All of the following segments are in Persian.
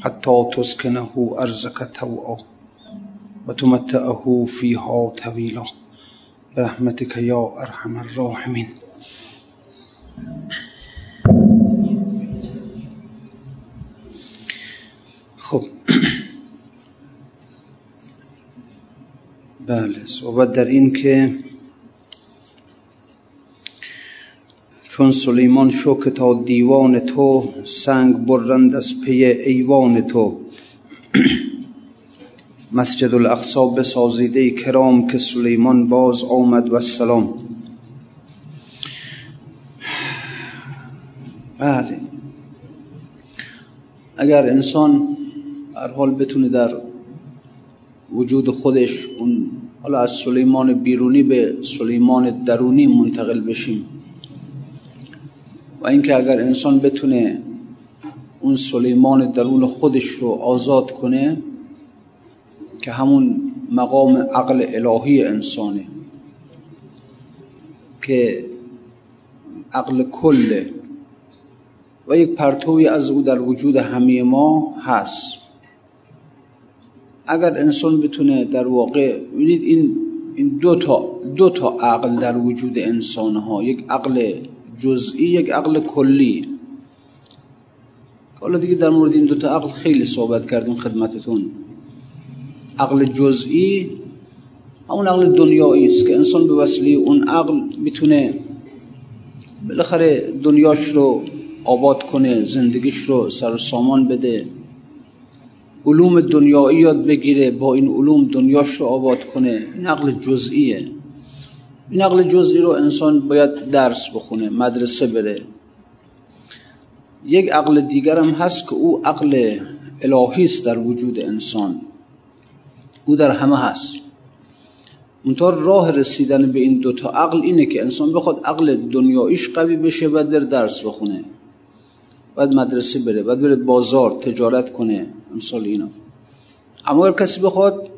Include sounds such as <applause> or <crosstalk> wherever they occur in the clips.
حتى تسكنه أرزك توعا وتمتعه فيها طويلا برحمتك يا أرحم الراحمين خب. بله صحبت در این که چون سلیمان شو که تا دیوان تو سنگ برند از پی ایوان تو. <clears throat> مسجد الاقصا بسازیده کرام که سلیمان باز آمد و سلام. بله. اگر انسان هر حال بتونه در وجود خودش اون حالا از سلیمان بیرونی به سلیمان درونی منتقل بشیم. و اینکه اگر انسان بتونه اون سلیمان درون خودش رو آزاد کنه که همون مقام عقل الهی انسانه که عقل کله و یک پرتوی از او در وجود همه ما هست. اگر انسان بتونه در واقع ببینید این این دو تا دو تا عقل در وجود انسان ها یک عقل جزئی یک عقل کلی. حالا دیگه در مورد این دو تا عقل خیلی صحبت کردیم خدمتتون. عقل جزئی همون عقل دنیایی است که انسان به وسیله اون عقل می‌تونه بالاخره دنیاش رو آباد کنه زندگیش رو سر سامان بده. علوم دنیایی یاد بگیره با این علوم دنیاش رو آباد کنه. این عقل جزئیه. عقل جزئی رو انسان باید درس بخونه مدرسه بره یک عقل دیگر هم هست که او عقل الهی است در وجود انسان. او در همه هست. منتها راه رسیدن به این دوتا عقل اینه که انسان بخواد عقل دنیاییش قوی بشه باید بره درس بخونه. باید مدرسه بره باید بره بازار تجارت کنه امثال اینا. اما اگر کسی بخواد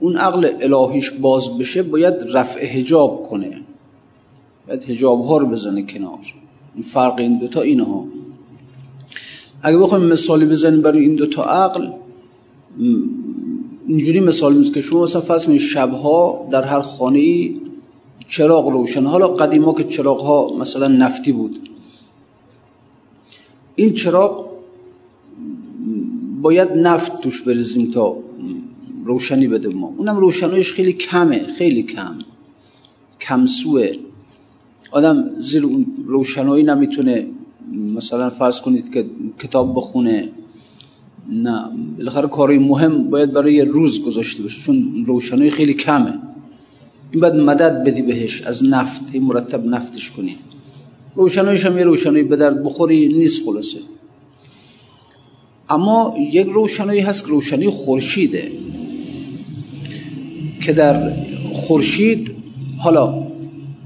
اون عقل الهیش باز بشه باید رفع حجاب کنه. باید حجاب ها رو بزنه کنار. این فرق این دوتا اینه ها اگه بخوایم مثالی بزنیم برای این دوتا عقل اینجوری مثال میز که شما مثلا کنید شبها در هر خانه ای چراغ روشن. حالا قدیما که چراغ ها مثلا نفتی بود. این چراغ باید نفت توش بریزیم تا روشنی بده ما. اونم روشنایش خیلی کمه خیلی کم. کمسوه آدم زیر اون روشنایی نمی‌تونه مثلا فرض کنید که کتاب بخونه. نه بالاخره کاری مهم باید برای روز گذاشته باشه چون روشنایی خیلی کمه. این باید مدد بدی بهش از نفت این مرتب نفتش کنی. روشنایش هم یه روشنایی به درد بخوری نیست خلاصه. اما یک روشنایی هست که روشنایی خورشیده. که در خورشید حالا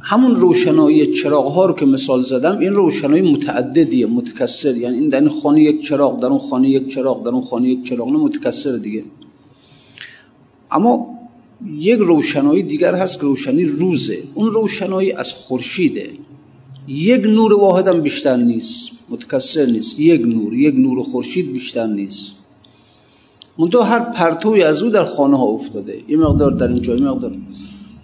همون روشنایی چراغ ها رو که مثال زدم این روشنایی متعددیه متکثر. یعنی این در این خانه یک چراغ در اون خانه یک چراغ در اون خانه یک چراغ نه متکثر دیگه. اما یک روشنایی دیگر هست که روشنی روزه. اون روشنایی از خورشیده. یک نور واحد هم بیشتر نیست متکثر نیست. یک نور یک نور خورشید بیشتر نیست. منتها هر پرتوی از او در خانه ها افتاده. یه مقدار در اینجا یه مقدار.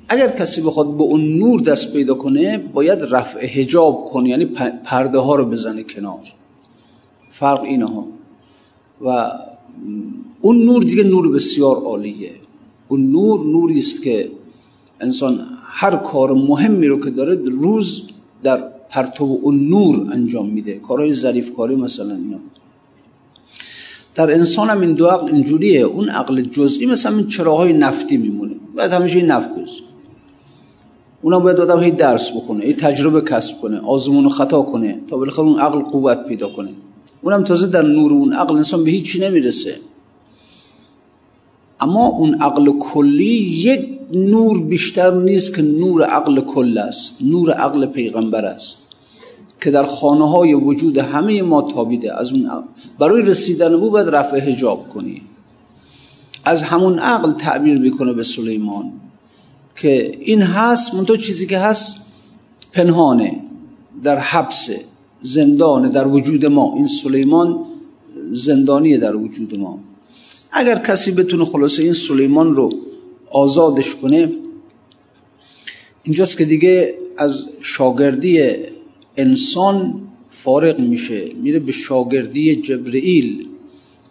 اگر کسی بخواد به اون نور دست پیدا کنه باید رفع حجاب کنه یعنی پرده ها رو بزنه کنار. فرق اینه ها و اون نور دیگه نور بسیار عالیه. اون نور نوری است که انسان هر کار مهمی رو که داره روز در پرتو اون نور انجام میده. کارهای ظریف کاری مثلا اینا. در انسان هم این دو عقل اینجوریه. اون عقل جزئی مثلا این چراهای نفتی میمونه. باید همیشه این نفت بزن اونم باید آدم هی درس بخونه هی تجربه کسب کنه آزمون و خطا کنه تا بالاخره اون عقل قوت پیدا کنه. اونم تازه در نور اون عقل انسان به هیچی نمی‌رسه. اما اون عقل کلی یک نور بیشتر نیست که نور عقل کل است. نور عقل پیغمبر است. که در خانه های وجود همه ما تابیده. از اون عقل. برای رسیدن او باید رفع حجاب کنی. از همون عقل تعبیر می‌کنه به سلیمان که این هست منتها چیزی که هست پنهانه در حبس زندانه در وجود ما. این سلیمان زندانیه در وجود ما. اگر کسی بتونه خلاصه این سلیمان رو آزادش کنه اینجاست که دیگه از شاگردی انسان فارغ میشه میره به شاگردی جبرئیل.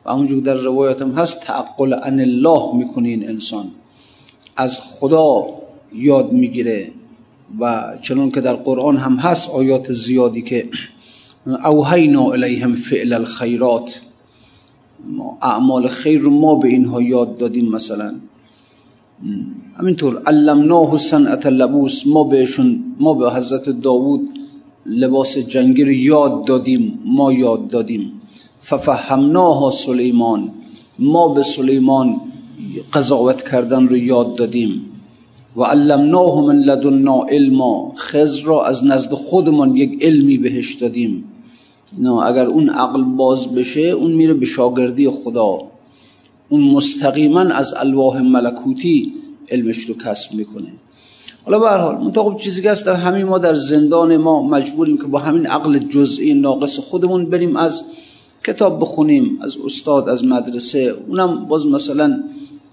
و همونجور در روایت هم هست تعقل ان الله می‌کنه این انسان. از خدا یاد می‌گیره. و چنون که در قرآن هم هست آیات زیادی که <clears throat> اوهینا الیهم فعل الخیرات. اعمال خیر رو ما به اینها یاد دادیم مثلا. همینطور علمناه صنعت لبوس. ما بهشون ما به حضرت داوود لباس جنگی رو یاد دادیم ما یاد دادیم. ففهمناها سلیمان ما به سلیمان قضاوت کردن رو یاد دادیم. و علمناه من لدنا علما خضر را از نزد خودمان یک علمی بهش دادیم. نه اگر اون عقل باز بشه اون میره به شاگردی خدا. اون مستقیما از الواح ملکوتی علمش رو کسب می‌کنه. حالا به هر حال منتها چیزی که هست در همین ما در زندان ما مجبوریم که با همین عقل جزئی ناقص خودمون بریم از کتاب بخونیم از استاد از مدرسه. اونم باز مثلا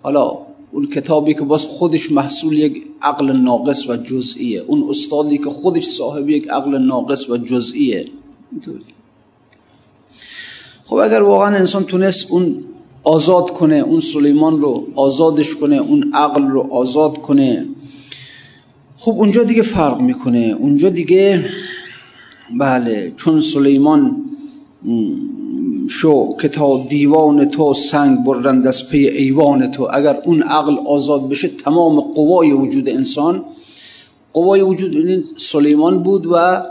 حالا اون کتابی که باز خودش محصول یک عقل ناقص و جزئیه. اون استادی که خودش صاحب یک عقل ناقص و جزئیه. اینطوری. خب اگر واقعا انسان تونست اون آزاد کنه اون سلیمان رو آزادش کنه اون عقل رو آزاد کنه خب اونجا دیگه فرق می‌کنه. اونجا دیگه بله چون سلیمان شو که تا دیوان تو سنگ برند از پی ایوان تو اگر اون عقل آزاد بشه تمام قوای وجود انسان قوای وجود این سلیمان بود و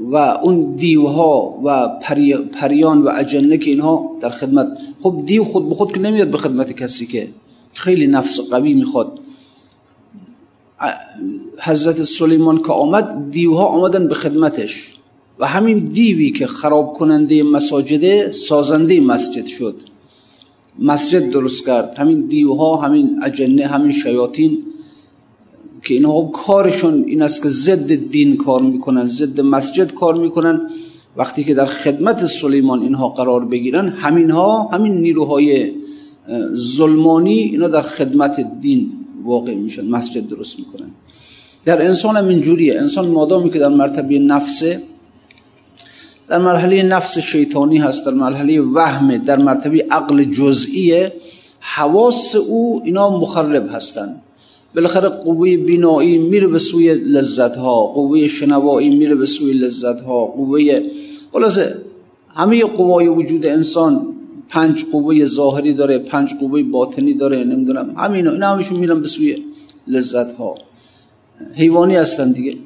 و اون دیوها و پریان و اجنه که اینها در خدمت. خب دیو خود به خود که نمیاد به خدمت کسی که خیلی نفس قوی می‌خواد. حضرت سلیمان که آمد دیوها آمدن به خدمتش. و همین دیوی که خراب کننده مساجد سازنده مسجد شد. مسجد درست کرد. همین دیوها همین اجنه همین شیاطین که اینها کارشون این است که ضد دین کار می‌کنن ضد مسجد کار می‌کنن. وقتی که در خدمت سلیمان اینها قرار بگیرن همینها همین نیروهای ظلمانی اینا در خدمت دین واقع میشن مسجد درست می‌کنن. در انسان هم اینجوریه. انسان مادامی که در مرتبه نفسه در مرحله نفس شیطانی هست در مرحله وهمه در مرتبه عقل جزئیه حواس او اینا مخرب هستند بالاخره قوه بینایی میره به سوی لذت ها قوه شنوایی میره به سوی لذت ها قوه خلاصه همه قوای وجود انسان پنج قوه ظاهری داره پنج قوه باطنی داره نمی‌دونم. همینا اینا همشون میرن به سوی لذت ها حیوانی هستن دیگه.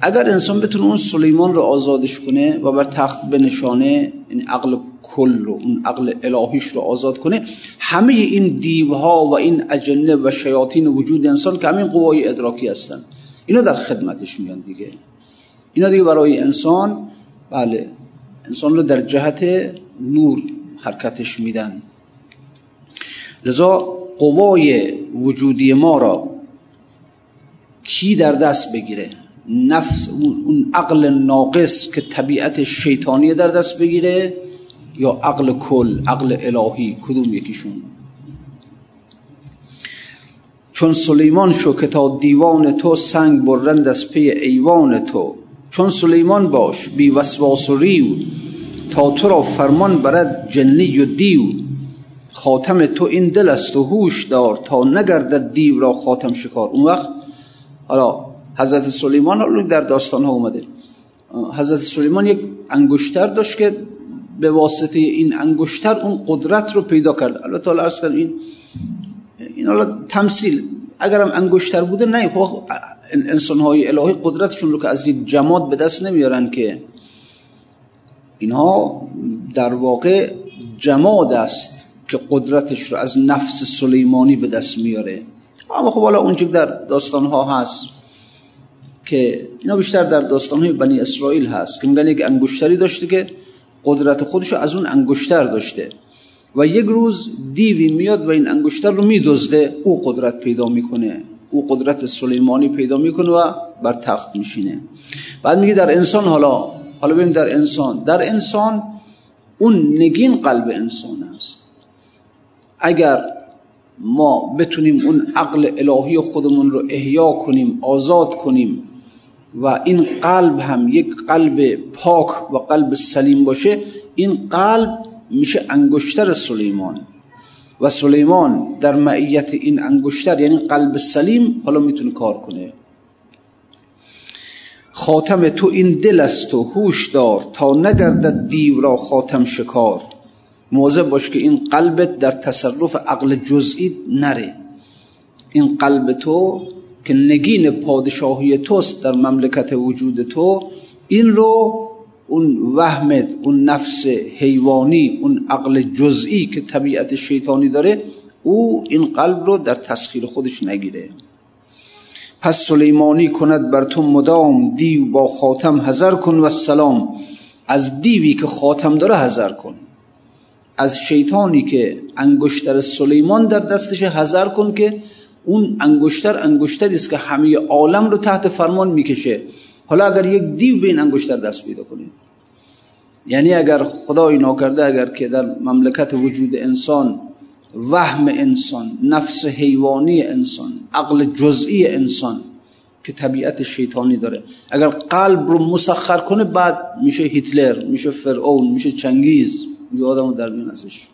اگر انسان بتونه اون سلیمان رو آزادش کنه و بر تخت بنشانه این عقل کل رو اون عقل الهیش رو آزاد کنه همه این دیوها و این اجنه و شیاطین وجود انسان که همین قوای ادراکی هستن. اینا در خدمتش میان دیگه. اینا دیگه برای انسان بله انسان رو در جهت نور حرکتش میدن. لذا قوای وجودی ما را کی در دست بگیره؟ نفس اون عقل ناقص که طبیعت شیطانی در دست بگیره یا عقل کل عقل الهی کدوم یکیشون؟ چون سلیمان شو که تا دیوان تو سنگ برند از پی ایوان تو چون سلیمان باش بی وسواس و ریو تا تو را فرمان برد جنی و دیو. خاتم تو این دل است و هوش دار تا نگردد دیو را خاتم شکار. اون وقت حالا حضرت سلیمان در داستان ها اومده. حضرت سلیمان یک انگشتر داشت که به واسطه این انگشتر اون قدرت رو پیدا کرد. البته حالا ارز این این حالا تمثیل اگرم انگشتر بوده نه خب انسان های الهی قدرتشون رو که از یک جماد به دست نمیارن که اینها در واقع جماد است که قدرتش رو از نفس سلیمانی به دست میاره. اما خب حالا اونجا در داستان ها هست که اینا بیشتر در داستان های بنی اسرائیل هست که میگن یک انگشتری داشته که قدرت خودش رو از اون انگشتر داشته و یک روز دیوی میاد و این انگشتر رو میدزده. او قدرت پیدا می‌کنه. او قدرت سلیمانی پیدا می‌کنه و بر تخت میشینه. بعد میگه در انسان حالا حالا در انسان. در انسان اون نگین قلب انسان است. اگر ما بتونیم اون عقل الهی خودمون رو احیا کنیم آزاد کنیم و این قلب هم یک قلب پاک و قلب سلیم باشه این قلب میشه انگشتر سلیمان. و سلیمان در معیت این انگشتر یعنی قلب سلیم حالا می‌تونه کار کنه. خاتم تو این دل است و هوش دار تا نگردد دیو را خاتم شکار. مواظب باش که این قلبت در تصرف عقل جزئی نره. این قلب تو که نگین پادشاهی توست در مملکت وجود تو این رو اون وهمت اون نفس حیوانی اون عقل جزئی که طبیعت شیطانی داره او این قلب رو در تسخیر خودش نگیره. پس سلیمانی کند بر تو مدام دیو با خاتم هزار کن و سلام. از دیوی که خاتم داره هزار کن. از شیطانی که انگشتر سلیمان در دستش هزار کن که اون انگشتر انگشتری است که همه عالم رو تحت فرمان می‌کشه. حالا اگر یک دیو به این انگشتر دست پیدا کنید یعنی اگر خدای ناکرده اگر که در مملکت وجود انسان وهم انسان نفس حیوانی انسان عقل جزئی انسان که طبیعت شیطانی داره. اگر قلب رو مسخر کنه بعد میشه هیتلر میشه فرعون میشه چنگیز. یه آدم در میان ازش.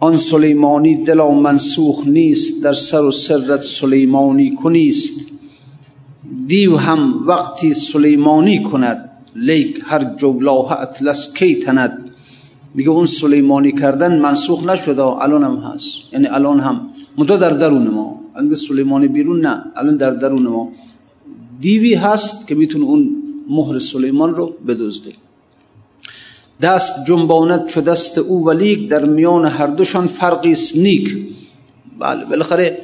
آن سلیمانی دلا منسوخ نیست در سر و سرت سلیمانی کنیست. دیو هم وقتی سلیمانی کند لیک هر جولاه اطلس کی تند. میگه اون سلیمانی کردن منسوخ نشده الان هم هست. یعنی الان هم مدو در درون ما. اگه سلیمانی بیرون نه الان در درون ما. دیوی هست که می‌تونه اون مهر سلیمان رو بدزده. دست جنباند چو دست او ولیک در میان هر دوشان فرقی است نیک. بله بالاخره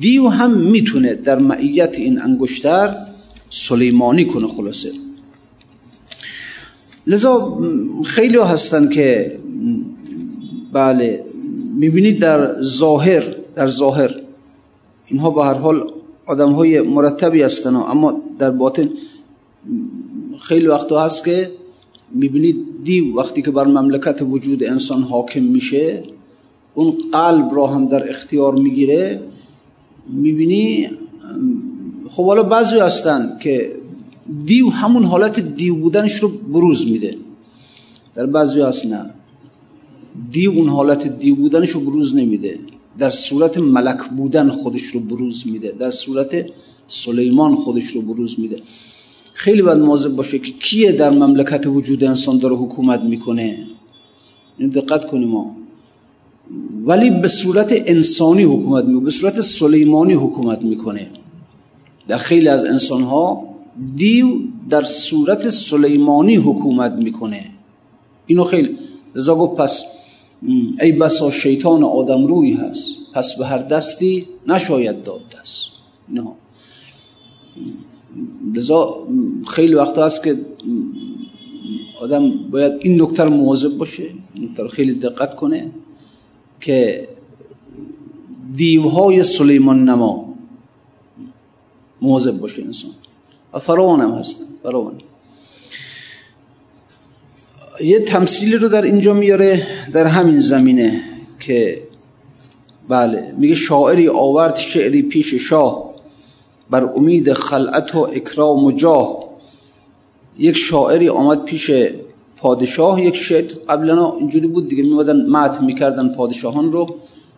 دیو هم می‌تونه در معیت این انگشتر سلیمانی کنه خلاصه. لذا خیلی هستن که بله می‌بینید در ظاهر در ظاهر. اینها به هر حال آدم های مرتبی هستن اما در باطن خیلی وقتا هست که می‌بینید دیو وقتی که بر مملکت وجود انسان حاکم میشه اون قلب را هم در اختیار می‌گیره. می‌بینی خب حالا بعضی هستن که دیو همون حالت دیو بودنش رو بروز میده. در بعضی هست نه. دیو اون حالت دیو بودنش رو بروز نمیده. در صورت ملک بودن خودش رو بروز میده. در صورت سلیمان خودش رو بروز میده. خیلی باید مواظب باشه که کیه در مملکت وجود انسان داره حکومت می‌کنه. این دقت کنیم ما. ولی به صورت انسانی حکومت می‌کنه به صورت سلیمانی حکومت می‌کنه. در خیلی از انسان ها دیو در صورت سلیمانی حکومت می‌کنه. اینو خیلی رضا گفت پس ای بسا شیطان آدم روی هست. پس به هر دستی نشاید داد دست. نه. لذا خیلی وقت هست که آدم باید این نکته مواظب باشه نکته خیلی دقت کنه که دیوهای سلیمان نما مواظب باشه انسان. و فراوان هم هستن فراوان. یه تمثیلی رو در اینجا میاره در همین زمینه که بله میگه شاعری آورد شعری پیش شاه بر امید خلعت و اکرام و جاه. یک شاعری آمد پیش پادشاه یک شعر قبلا اینجوری بود دیگه میمدن مدح می‌کردن پادشاهان رو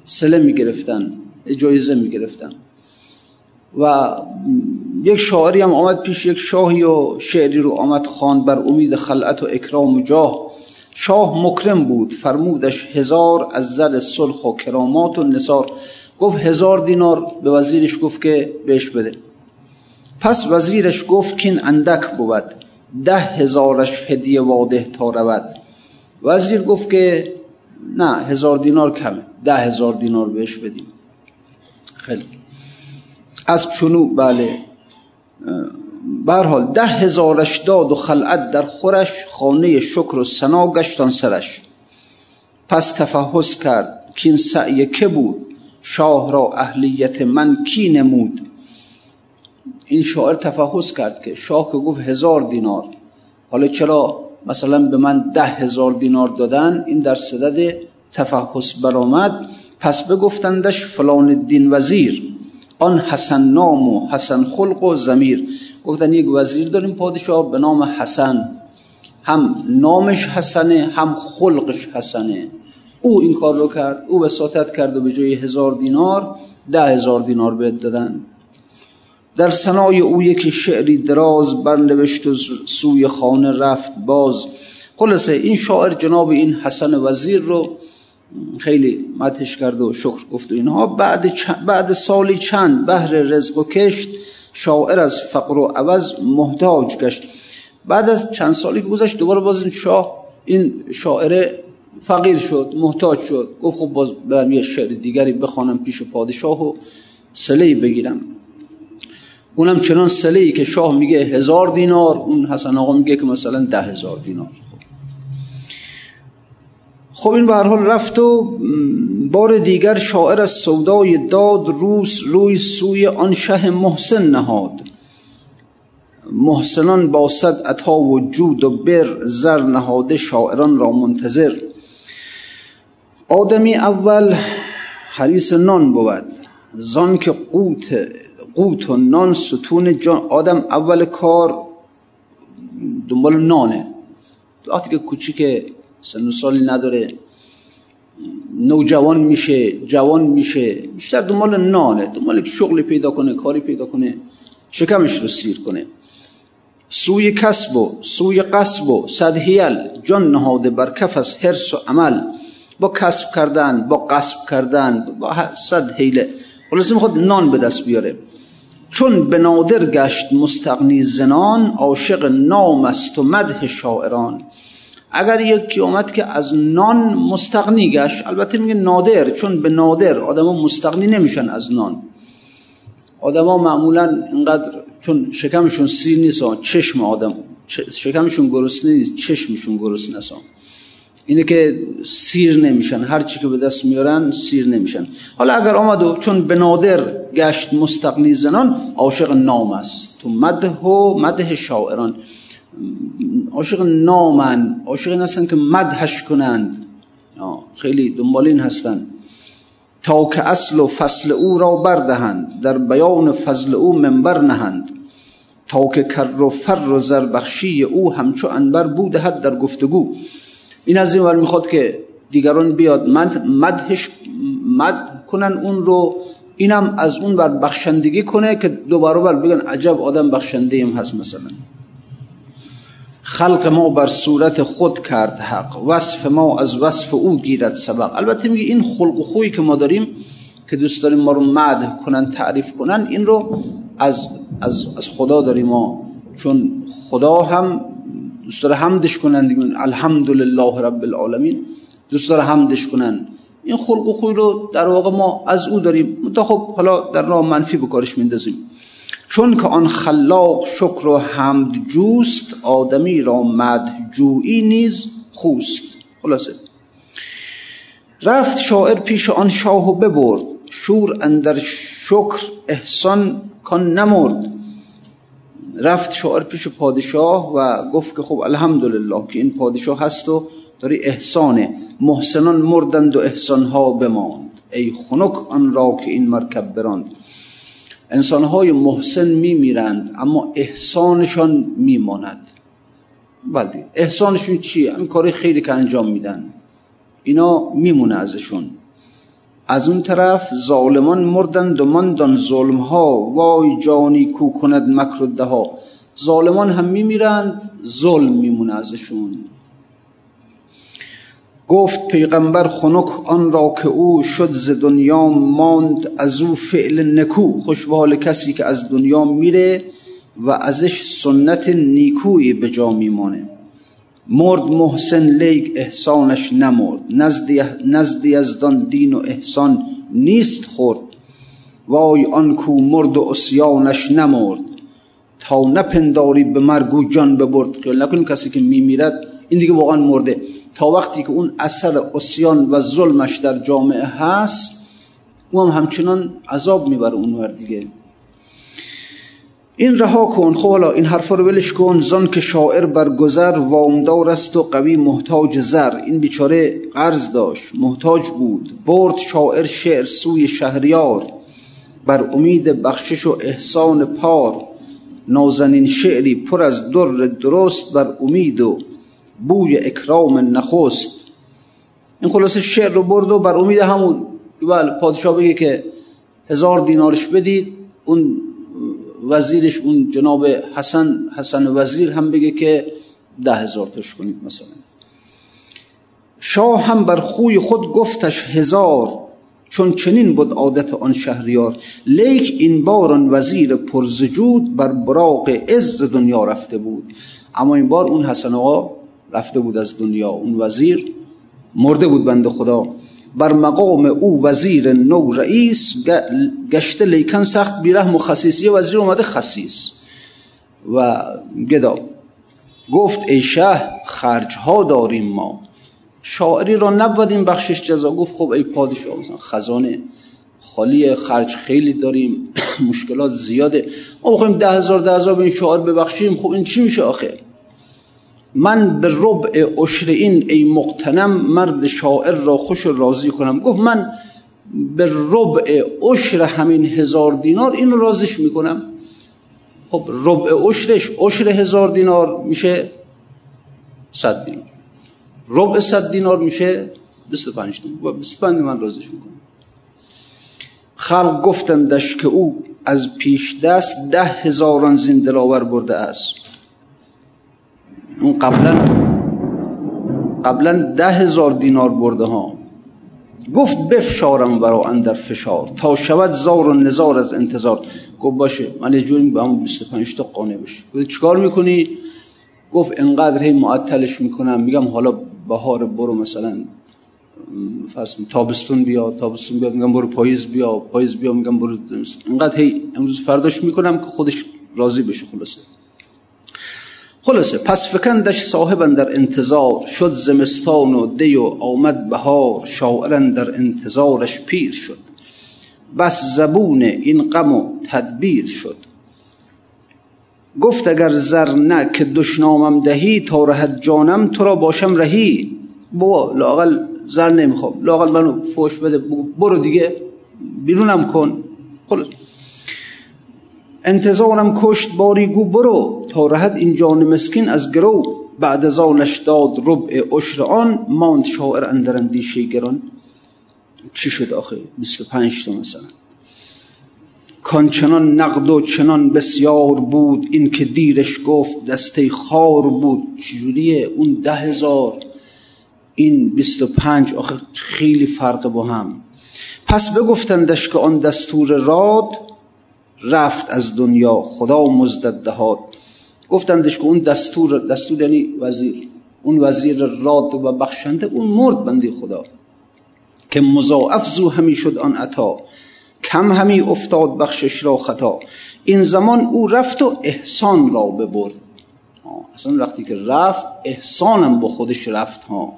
سله می‌گرفتن جایزه می‌گرفتن. و یک شاعری هم آمد پیش یک شاهی و شعری رو آمد خان بر امید خلعت و اکرام و جاه. شاه مکرم بود فرمودش هزار از زد صلح و کرامات و نصار گفت هزار دینار به وزیرش گفت که بهش بده. پس وزیرش گفت که این اندک بود ده هزارش هدیه واده تا رود. وزیر گفت که نه هزار دینار کمه ده هزار دینار بهش بدیم. خیلی از چونو بله. برحال ده هزارش داد و خلعت در خورش خانه شکر و سنا گشتان سرش. پس تفحص کرد که این سعی که بود شاه را اهلیت من کی نمود. این شاعر تفحص کرد که شاه که گفت هزار دینار. حالا چرا مثلا به من ده هزار دینار دادن؟ این در صدد تفحص برآمد. پس بگفتندش فلان الدین وزیر. آن حسن نام و حسن خلق و زمیر گفتن یک وزیر داریم پادشاه به نام حسن. هم نامش حسنه هم خلقش حسنه. او این کار رو کرد او وساطت کرد و به جای هزار دینار ده هزار دینار بهت دادن. در سنای او یکی شعری دراز برنوشت و سوی خانه رفت باز. خلاصه این شاعر جناب این حسن وزیر رو خیلی مدهش کرد و شکر گفت و اینها. بعد, بعد سالی چند بهر رزق و کشت شاعر از فقر و عوض محتاج گشت. بعد از چند سالی گذشت دوباره باز این شاه این شاعر فقیر شد محتاج شد. گفت خب باز برم یه شعر دیگری بخوانم پیش پادشاه و سلی بگیرم. اونم چنان سلی که شاه میگه هزار دینار اون حسن آقا میگه که مثلا ده هزار دینار. خب این به حال رفت و بار دیگر شاعر از سودای داد روس روی سوی آن شه محسن نهاد. محسنان با صد عطا و جود و بر زر نهاده شاعران را منتظر. آدمی اول حریص نان بود. زان که قوت قوت و نان ستون جان. آدم اول کار دنبال نانه. وقتی که کوچیک سن و سالی نداره. نوجوان میشه جوان میشه. بیشتر دنبال نانه دنبال شغلی پیدا کنه کاری پیدا کنه شکمش رو سیر کنه. سوی کسب و سوی قصب و صدهیل جان نهاده بر کف از حرس و عمل. با کسب کردن با قصب کردن با صد حیله. خلاصه می‌خواد نان به دست بیاره. چون به نادر گشت مستقنی زنان عاشق نام است و مدح شاعران. اگر یکی اومد که از نان مستقنی گشت البته میگه نادر چون به نادر آدما مستقنی نمیشن از نان. آدما معمولا اینقدر چون شکمشون سیر نیست چشم آدم شکمشون گرسنه نیست چشمشون گرسنه است. اینه که سیر نمیشن هر چی که به دست میارن سیر نمیشن. حالا اگر آمد چون به نادر گشت مستقنی زنان عاشق نام است. تو مده و مده شاعران. عاشق نامن عاشق این هستن که مدهش کنند. خیلی دنبال این هستن. تا که اصل و فصل او را بردهند در بیان فضل او منبر نهند. تا که کر و فر و زربخشی او همچو انبر بودهد در گفتگو. این از این ور می‌خواد که دیگران بیاد مدهش مد کنن اون رو. اینم از اون بر بخشندگی کنه که دوباره بر بگن عجب آدم بخشنده هست مثلا. خلق ما بر صورت خود کرد حق. وصف ما از وصف او گیرد سبق. البته میگه این خلق و خویی که ما داریم که دوست داریم ما رو مدح کنن تعریف کنن این رو از, از, از خدا داریم ما. چون خدا هم دوست داره حمدش کنن دیگه. الحمدلله رب العالمین. دوست داره حمدش کنن. این خلق و خوی رو در واقع ما از او داریم. تا خب حالا در راه منفی بکارش میندازیم. چون که آن خلاق شکر و حمد جوست آدمی را مد جویی نیز خوست. خلاصه. رفت شاعر پیش آن شاه و ببرد. شور اندر شکر احسان کان نمرد. رفت شاعر پیش پادشاه و گفت که خب الحمدلله که این پادشاه هست و داری احسانه محسنان مردند و احسانها بماند. ای خنک آن را که این مرکب براند. انسانهای محسن میمیرند اما احسانشان میماند. بله احسانشون چیه؟ همین کار خیلی که انجام میدن. اینا میمونه ازشون. از اون طرف ظالمان مردند و ماندان ظلم ها وای جانی کو کند مکر ده ها ظالمان هم میمیرند ظلم میمونه ازشون. گفت پیغمبر خنک آن را که او شد ز دنیا ماند از او فعل نکو. خوش به کسی که از دنیا میره و ازش سنت نیکویی به جا میمانه. مرد محسن لیک احسانش نمرد. نزد یزدان دین و احسان نیست خورد وای آن کو مرد و اسیانش نمرد. تا نپنداری به مرگو جان ببرد. که نکنیم کسی که میمیرد این دیگه واقعا مرده. تا وقتی که اون اثر اسیان و ظلمش در جامعه هست او هم همچنان عذاب می‌بره اونور دیگه. این رها کن خب حالا این حرفا رو ولش کن. زان که شاعر بر گذر وامدار است و قوی محتاج زر. این بیچاره قرض داشت محتاج بود. برد شاعر شعر سوی شهریار. بر امید بخشش و احسان پار. نازنین شعری پر از در درست بر امید و بوی اکرام نخست. این خلاصه شعر رو برد و بر امید همون بله پادشاه بگه که هزار دینارش بدید. اون وزیرش اون جناب حسن حسن وزیر هم بگه که ده هزار تاش کنید مثلا. شاه هم بر خوی خود گفتش هزار چون چنین بود عادت آن شهریار. لیک این بار آن وزیر پرزجود بر براق عز دنیا رفته بود. اما این بار اون حسن آقا رفته بود از دنیا اون وزیر مرده بود بند خدا. بر مقام او وزیر نو رئیس گشته لیکن سخت بیره و خصیص یه وزیر اومده خصیص و گدا گفت ای شه خرج ها داریم ما. شاعری را نبودیم بخشش جزا. گفت خب ای پادشاه خزانه خالی خرج خیلی داریم <clears throat> مشکلات زیاده. ما بخوایم ده هزار ده هزار به این شاعر ببخشیم. خب این چی میشه آخه؟ من به ربع عشر این ای مقتنم مرد شاعر را خوش راضی کنم. گفت من به ربع عشر همین هزار دینار این راضیش می‌کنم. خب ربع عشرش عشر هزار دینار میشه صد دینار. ربع صد دینار میشه 25 دینار. 25 من راضیش می‌کنم. خلق گفتندش که او از پیش دست ده هزاران زین دلاور برده است. اون قبلا قبلا ده هزار دینار برده ها. گفت بفشارم برا اندر فشار تا شود زار و نزار از انتظار. گفت باشه من یه جوری به همون 25 تا قانه بشه. گفت چیکار می‌کنی؟ گفت انقدر هی معطلش می‌کنم. میگم حالا بهار برو مثلا فرض تابستون بیا تابستون بیا. میگم برو پاییز بیا پاییز بیا. میگم برو انقدر هی امروز فرداش می‌کنم که خودش راضی بشه خلاصه. خلاصه پس فکندش صاحبن در انتظار شد زمستان و دی و آمد بهار شاعرن در انتظارش پیر شد. بس زبون این غم و تدبیر شد. گفت اگر زر نه که دشنامم دهی تا رهد جانم تو را باشم رهی. بابا لاقل زر نمی‌خوام. لاقل منو فوش بده برو دیگه بیرونم کن. خلاص. انتظارم کشت باری گو برو تا رهد این جان مسکین از گرو. بعد از آنش داد ربع عشر آن ماند شاعر اندر اندیشه گران. چی شد آخه؟ 25 تا مثلا. کانچنان نقد و چنان بسیار بود این که دیرش گفت دسته خار بود. چجوریه اون ده هزار؟ این 25 آخه خیلی فرق با هم. پس بگفتندش که آن دستور راد رفت از دنیا. خدا مزدد دهاد. گفتندش که اون دستور دستور یعنی وزیر. اون وزیر راد و بخشنده اون مرد بندی خدا. که مضاعف زو همی شد آن عطا. کم همی افتاد بخشش را خطا. این زمان او رفت و احسان را ببرد. اصلا وقتی که رفت احسانم با خودش رفت ها.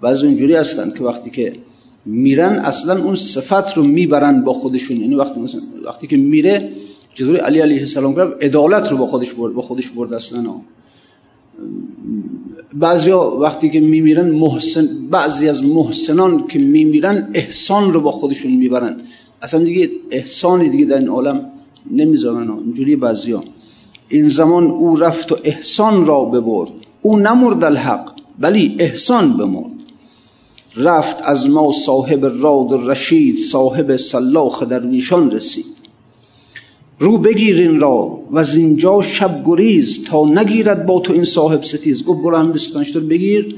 بعضی اینجوری هستن که وقتی که میرن اصلا اون صفت رو می‌برن با خودشون. یعنی وقتی مثلا وقتی که میره چطوری؟ علی علیه السلام گفت عدالت رو با خودش برد با خودش برد اصلا. بعضیا وقتی که میمیرن محسن بعضی از محسنان که میمیرن احسان رو با خودشون می‌برن. اصلا دیگه احسانی دیگه در این عالم نمی‌ذارن. اینجوری بعضیا. این زمان او رفت و احسان را ببرد. او نمرد الحق ولی احسان بمرد. رفت از ما صاحب راد رشید صاحب سلاخ درویشان رسید. رو بگیر را و از اینجا شب گریز تا نگیرد با تو این صاحب ستیز. گفت برو هم 25 بگیر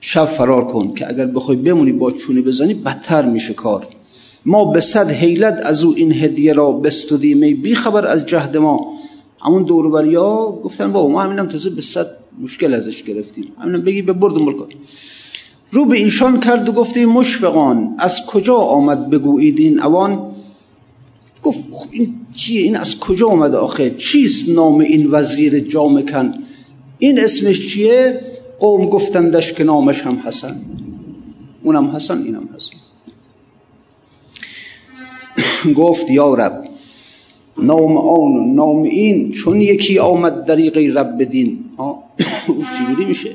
شب فرار کن که اگر بخوای بمونی با چونی بزنی بدتر میشه کار. ما به صد حیلت از او این هدیه را بستودیم ای بی خبر از جهد ما. همون دوربریا گفتن بابا ما همینم تازه به صد مشکل ازش گرفتیم. همینم بگی به برد ملکان رو به ایشان کرد و گفته مشفقان از کجا آمد بگویید این اوان؟ گفت خب این چیه؟ این از کجا آمد آخه؟ چیست نام این وزیر جامکن این اسمش چیه؟ قوم گفتندش که نامش هم حسن. اونم حسن اینم حسن. <coughs> گفت یا رب نام آن و نام این چون یکی آمد دریق رب دین. <coughs> چجوری میشه؟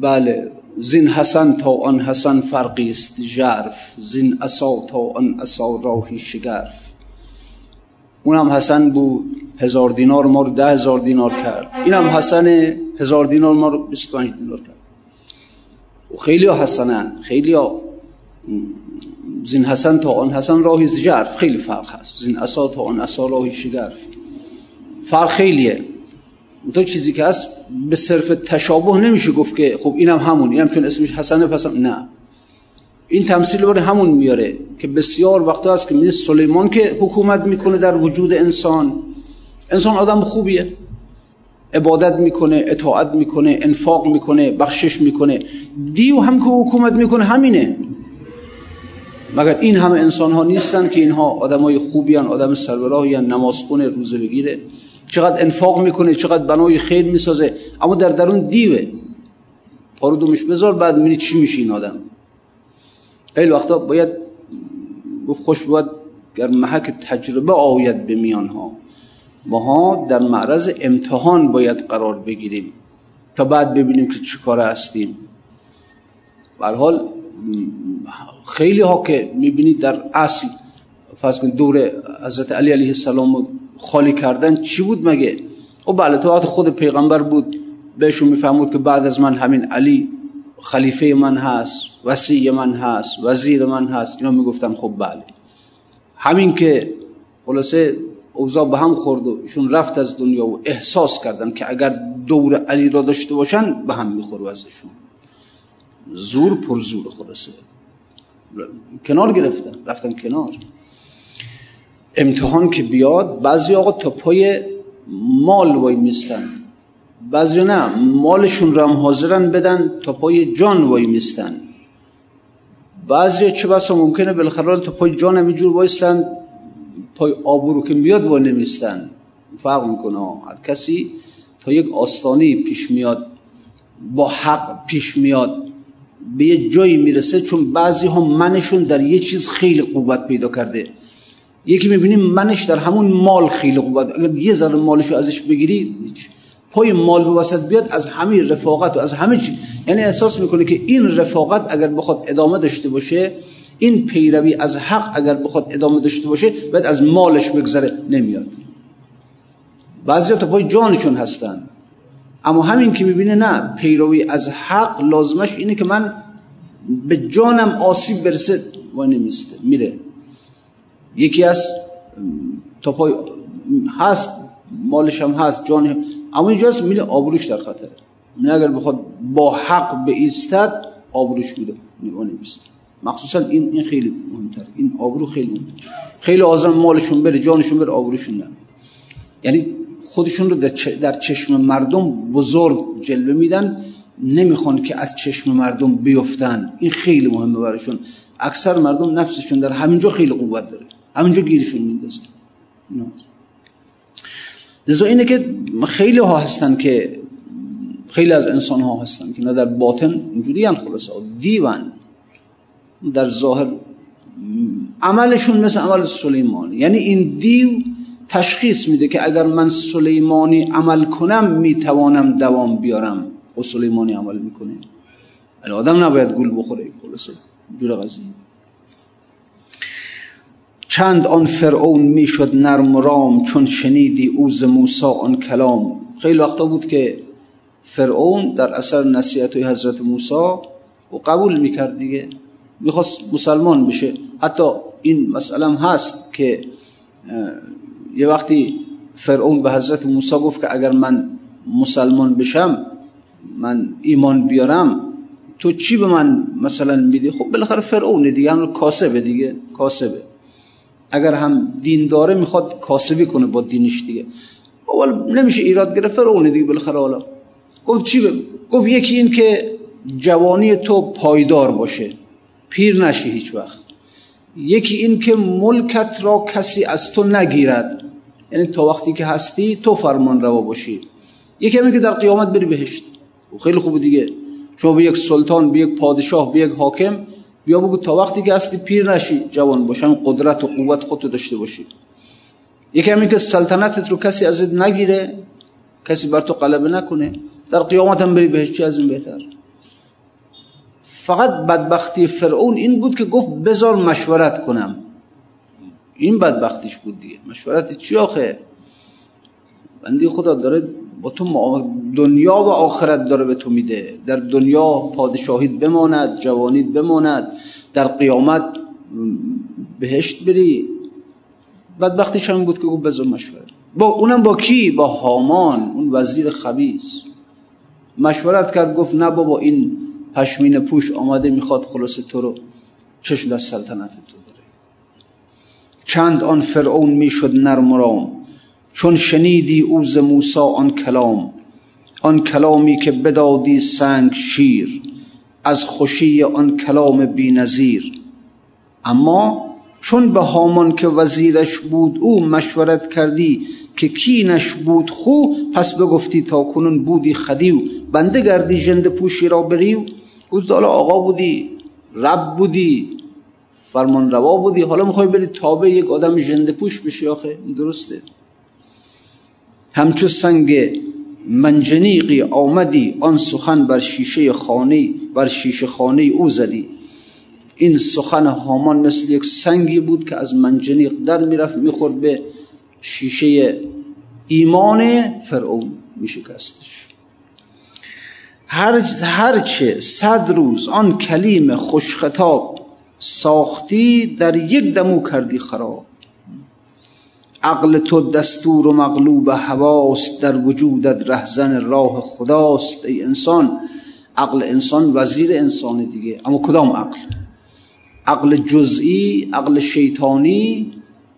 بله زین حسن تا آن حسن فرقی است ژرف. زین اسا تا آن اسا راهی شگرف. اونم حسن بود هزار دینار ما رو ده هزار دینار کرد. اینم حسن هزار دینار ما رو 25 دینار کرد. و خیلی ها حسنن خیلی ها. زین حسن تا آن حسن راهی زجرف خیلی فرق هست. زین اسا تا آن اسا راهی شگرف. فرق خیلیه. تو چیزی که هست به صرف تشابه نمیشه گفت که خب اینم همون اینم چون اسمش حسنه پس نه. این تمثیل برای همون میاره که بسیار وقتا هست که میگه سلیمان که حکومت می‌کنه در وجود انسان. انسان آدم خوبیه. عبادت می‌کنه اطاعت می‌کنه انفاق می‌کنه بخشش می‌کنه. دیو هم که حکومت می‌کنه همینه. مگر این همه انسان ها نیستن که اینها آدم های خوبی هن آدم سربراهی هن نماز خونه روزه بگیره؟ چقدر انفاق می‌کنه چقدر بنای خیر می‌سازه. اما در درون دیوه. پارو دومش بذار بعد میری چی میشه این آدم. خیلی وقتا باید خوش بود گر محک تجربه آید به میان ها ماها در معرض امتحان باید قرار بگیریم تا بعد ببینیم که چی کار هستیم. حال خیلی ها که می‌بینید در اصل فرض کنید دور حضرت علی علیه السلام خالی کردن چی بود مگه؟ او بله وقت خود پیغمبر بود. بهشون میفهمود که بعد از من همین علی خلیفه من هست وسیع من هست وزیر من هست. اینا می‌گفتن خب بله. همین که خلاصه اوضاع به هم خورد و ایشون رفت از دنیا و احساس کردن که اگر دور علی را داشته باشن به هم میخور وزشون زور پر زور خلاصه. کنار گرفتن رفتن کنار. امتحان که بیاد بعضی آقا تا پای مال وای میستن. بعضی نه مالشون رو هم حاضرن بدن تا پای جان وای میستن. بعضی چه بسا ممکنه بالاخره تا پای جان هم اینجور وایستن پای آبرو که بیاد وای نمیستن. فرق می‌کنه هر کسی تا یک آستانی پیش میاد با حق پیش میاد به یه جایی می‌رسه چون بعضی ها منشون در یه چیز خیلی قوت پیدا کرده. یکی می‌بینیم منش در همون مال خیلی قوت. اگر یه ذره مالشو ازش بگیری پای مال به وسط بیاد از همه رفاقت و از همه چی. یعنی احساس می‌کنه که این رفاقت اگر بخواد ادامه داشته باشه این پیروی از حق اگر بخواد ادامه داشته باشه باید از مالش بگذره نمیاد. بعضی تا پای جانشون هستن. اما همین که می‌بینه نه پیروی از حق لازمش اینه که من به جانم آسیب برسه و نمیسته میره. یکی از تا پای هست مالش هم هست جان اما اینجاست میره آبروش در خطره نه اگر بخواد با حق به ایستد آبروش میره نمیسته مخصوصا این این خیلی مهمتر. این آبرو خیلی مهمتر. خیلی آزم مالشون بره جانشون بره آبروشون نه یعنی خودشون رو در چشم مردم بزرگ جلوه میدن نمی‌خوان که از چشم مردم بیفتن. این خیلی مهمه براشون. اکثر مردم نفسشون در همینجا خیلی قوت داره. همینجا گیرشون میندازه. لذا اینه که خیلی ها هستن که خیلی از انسان ها هستن که نه در باطن اینجوری هم خلاصه. دیوان. در ظاهر عملشون مثل عمل سلیمان یعنی این دیو تشخیص میده که اگر من سلیمانی عمل کنم می‌توانم دوام بیارم. و سلیمانی عمل می‌کنه آدم نباید گول بخوره خلاصه. جور قضیه چند آن فرعون می‌شد نرم رام چون شنیدی اوز موسی آن کلام. خیلی وقتا بود که فرعون در اثر نصیحت حضرت موسی و قبول می‌کرد دیگه. می‌خواست مسلمان بشه. حتی این مسئله هم هست که یه وقتی فرعون به حضرت موسی گفت که اگر من مسلمان بشم من ایمان بیارم تو چی به من مثلا میدی؟ خب بالاخره فرعون دیگه هم کاسبه دیگه کاسبه. اگر هم دین داره می‌خواد کاسبی کنه با دینش دیگه. اول نمیشه ایراد گرفت فرعون دیگه بالاخره حالا. گفت چی به؟ گفت یکی این که جوانی تو پایدار باشه پیر نشی هیچ وقت. یکی این که ملکت را کسی از تو نگیرد. یعنی تا وقتی که هستی تو فرمان روا باشی. یکی همین که در قیامت بری بهشت. خیلی خوب دیگه. شما به یک سلطان به یک پادشاه به یک حاکم بیا بگو تا وقتی که هستی پیر نشی جوان باشی قدرت و قوت خودتو داشته باشی. یکی همین که سلطنتت رو کسی ازت نگیره کسی بر تو غلبه نکنه در قیامت هم بری بهشت چی از این بهتر؟ فقط بدبختی فرعون این بود که گفت بذار مشورت کنم. این بدبختیش بود دیگه. مشورت چی آخه؟ بندی خدا داره با تو دنیا و آخرت داره به تو میده. در دنیا پادشاهیت بماند جوانیت بماند. در قیامت بهشت بری. بدبختیش هم بود که گفت بذار مشورت با اونم با کی؟ با هامان اون وزیر خبیس مشورت کرد گفت نه بابا این پشمین پوش آمده می‌خواد خلاص تو رو چشم در سلطنت تو داره چند آن فرعون می‌شد نرم رام. چون شنیدی اوز موسا آن کلام آن کلامی که بدادی سنگ شیر از خوشی آن کلام بینظیر اما چون به هامان که وزیرش بود او مشورت کردی که کینش بود خو پس بگفتی تا کنون بودی خدیو بنده گردی جند پوشی را بریو. گفت حالا آقا بودی رب بودی فرمان روا بودی حالا می‌خوای بری تابع یک آدم جند پوش بشی آخه درسته؟ همچو سنگ منجنیقی آمدی آن سخن بر شیشه خانه بر شیشه خانه او زدی. این سخن هامان مثل یک سنگی بود که از منجنیق در می‌رفت می‌خورد به شیشه ایمان فرعون میشکستش. هر هرچه صد روز آن کلیم خوشخطاب ساختی در یک دمو کردی خراب. عقل تو دستور و مغلوب هواست در وجودت رهزن راه خداست ای انسان. عقل انسان وزیر انسان دیگه. اما کدام عقل؟ عقل جزئی عقل شیطانی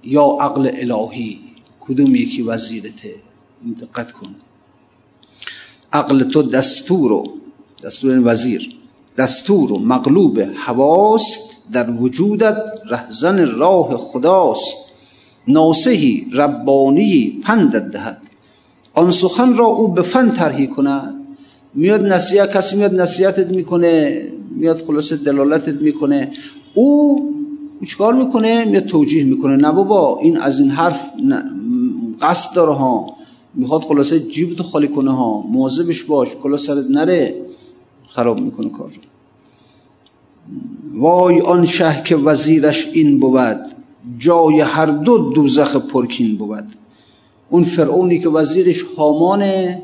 یا عقل الهی؟ کدوم یکی وزیرته؟ دقت کن. عقل تو دستور و دستور وزیر. دستور و مغلوب هواست در وجودت رهزن راه خداست. ناسهی ربانی پندت دهد. آن سخن را او به فن ترهی کند. میاد نصیحت کسی میاد نصیحتت می‌کنه میاد خلاصه دلالتت می‌کنه. او چیکار می‌کنه؟ میاد توجیه می‌کنه. نه بابا این از این حرف قصد داره ها. می‌خواد خلاصه جیبتو خالی کنه ها. مواظبش باش کلا سرت نره. خراب می‌کنه کار وای آن شه که وزیرش این بود. جای هر دو دوزخ پرکین بود. اون فرعونی که وزیرش حامانه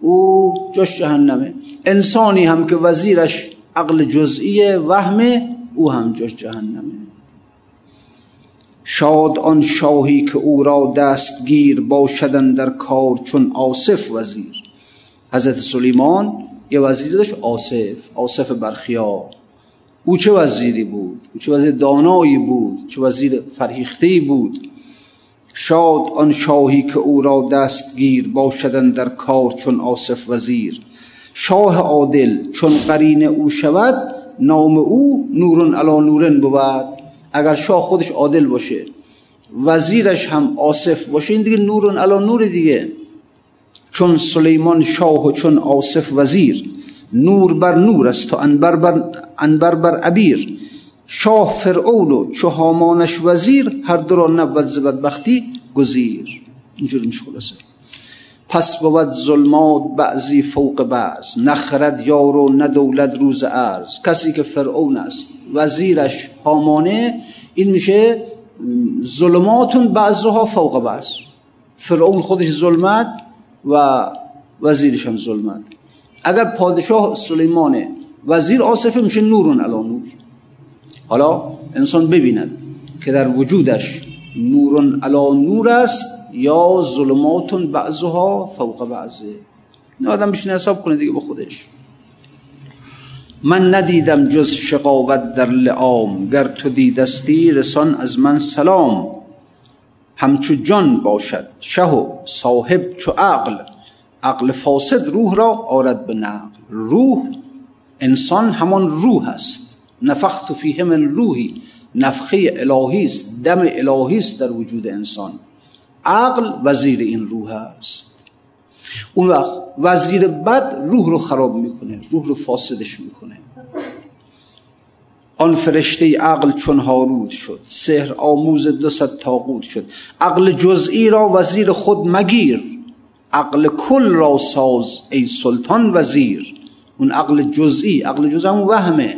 او جاش جهنمه. انسانی هم که وزیرش عقل جزئی وهمه او هم جاش جهنمه. شاد آن شاهی که او را دستگیر باشدن در کار چون آصف وزیر. حضرت سلیمان یه وزیر داشت آصف. آصف برخیا او چه وزیری بود؟ او چه وزیر دانایی بود؟ چه وزیر فرهیخته بود؟ شاد آن شاهی که او را دستگیر باشدن در کار چون آصف وزیر. شاه عادل چون قرین او شود نام او نورن علا نورن بود. اگر شاه خودش عادل باشه وزیرش هم آصف باشه این دیگه نورن علا نور دیگه. چون سلیمان شاه و چون آصف وزیر نور بر نور است و انبر بر, انبر بر عبیر شاه فرعون و چهامانش وزیر هر دو را نبود ز بدبختی گزیر. اینجوری میشه خلاصه. پس بود ظلمات بعضی فوق بعض. نخرد یار و ندولد روز ارز کسی که فرعون است وزیرش هامانه این میشه ظلماتون بعضها فوق بعض. فرعون خودش ظلمت و وزیرش هم ظلمت. اگر پادشاه سلیمانه وزیر آصفه میشه نورون علا نور. حالا انسان ببیند که در وجودش نورون علا نور است یا ظلماتون بعضها فوق بعضه آدم بشینه حساب کنه دیگه با خودش. من ندیدم جز شقاوت در لعام. گر تو دیدستی رسان از من سلام. همچو جان باشد شه و صاحب چو عقل. عقل فاسد روح را آرد به نقل. روح انسان همان روح است. نفخت فیه من روحی نفخه الهی است دم الهی است در وجود انسان. عقل وزیر این روح است. اون وقت وزیر بد روح رو خراب می‌کنه روح رو فاسدش می‌کنه. آن فرشته عقل چون هارود شد سحر آموز دو صد تاقود شد. عقل جزئی را وزیر خود مگیر. عقل کل را ساز ای سلطان وزیر. اون عقل جزئی عقل جزئی همون وهمه.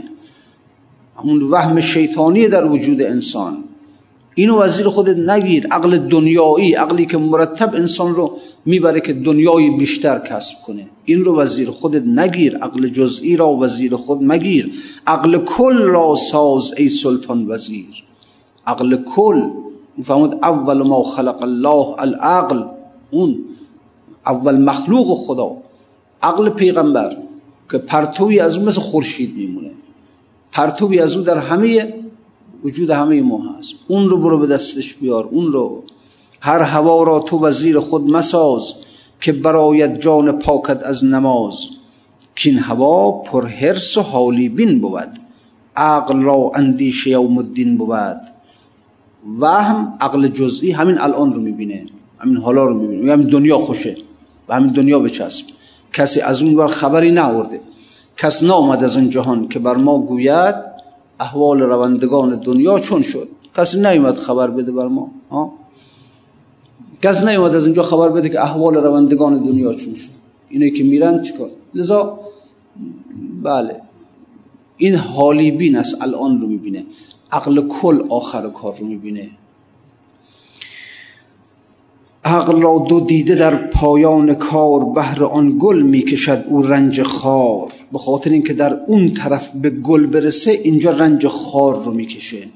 همون وهم شیطانی در وجود انسان. اینو وزیر خودت نگیر. عقل دنیایی عقلی که مرتب انسان رو می‌بره که دنیای بیشتر کسب کنه. این رو وزیر خودت نگیر. عقل جزئی را وزیر خود مگیر. عقل کل را ساز ای سلطان وزیر. عقل کل. فهمد اول ما خلق الله العقل. اون اول مخلوق خدا. عقل پیغمبر. که پرتوی از اون مثل خورشید میمونه. پرتوی از او در همه وجود همه ما هست. اون رو برو به دستش بیار اون رو. هر هوا را تو وزیر خود مساز که برایت جان پاکت از نماز. که این هوا پر حرس و حالی بین بود. عقل را اندیشه یوم الدین بود. وهم عقل جزئی همین الان رو می‌بینه. همین حالا رو می‌بینه. همین دنیا خوشه و همین دنیا بچسب. کسی از اون بر خبری نورده کس نامد از اون جهان که بر ما گوید احوال روندگان دنیا چون شد؟ کسی نیومد خبر بده بر ما ها؟ کس نیومد از اونجا خبر بده که احوال روندگان دنیا چون شد؟ اینه که میرن چیکار؟ لذا بله. این حالی بین است الان رو می‌بینه. عقل کل آخر کار رو می‌بینه. عقل را دو دیده در پایان کار بهر آن گل می‌کشد او رنج خار به خاطر اینکه در اون طرف به گل برسه اینجا رنج خار رو می‌کشه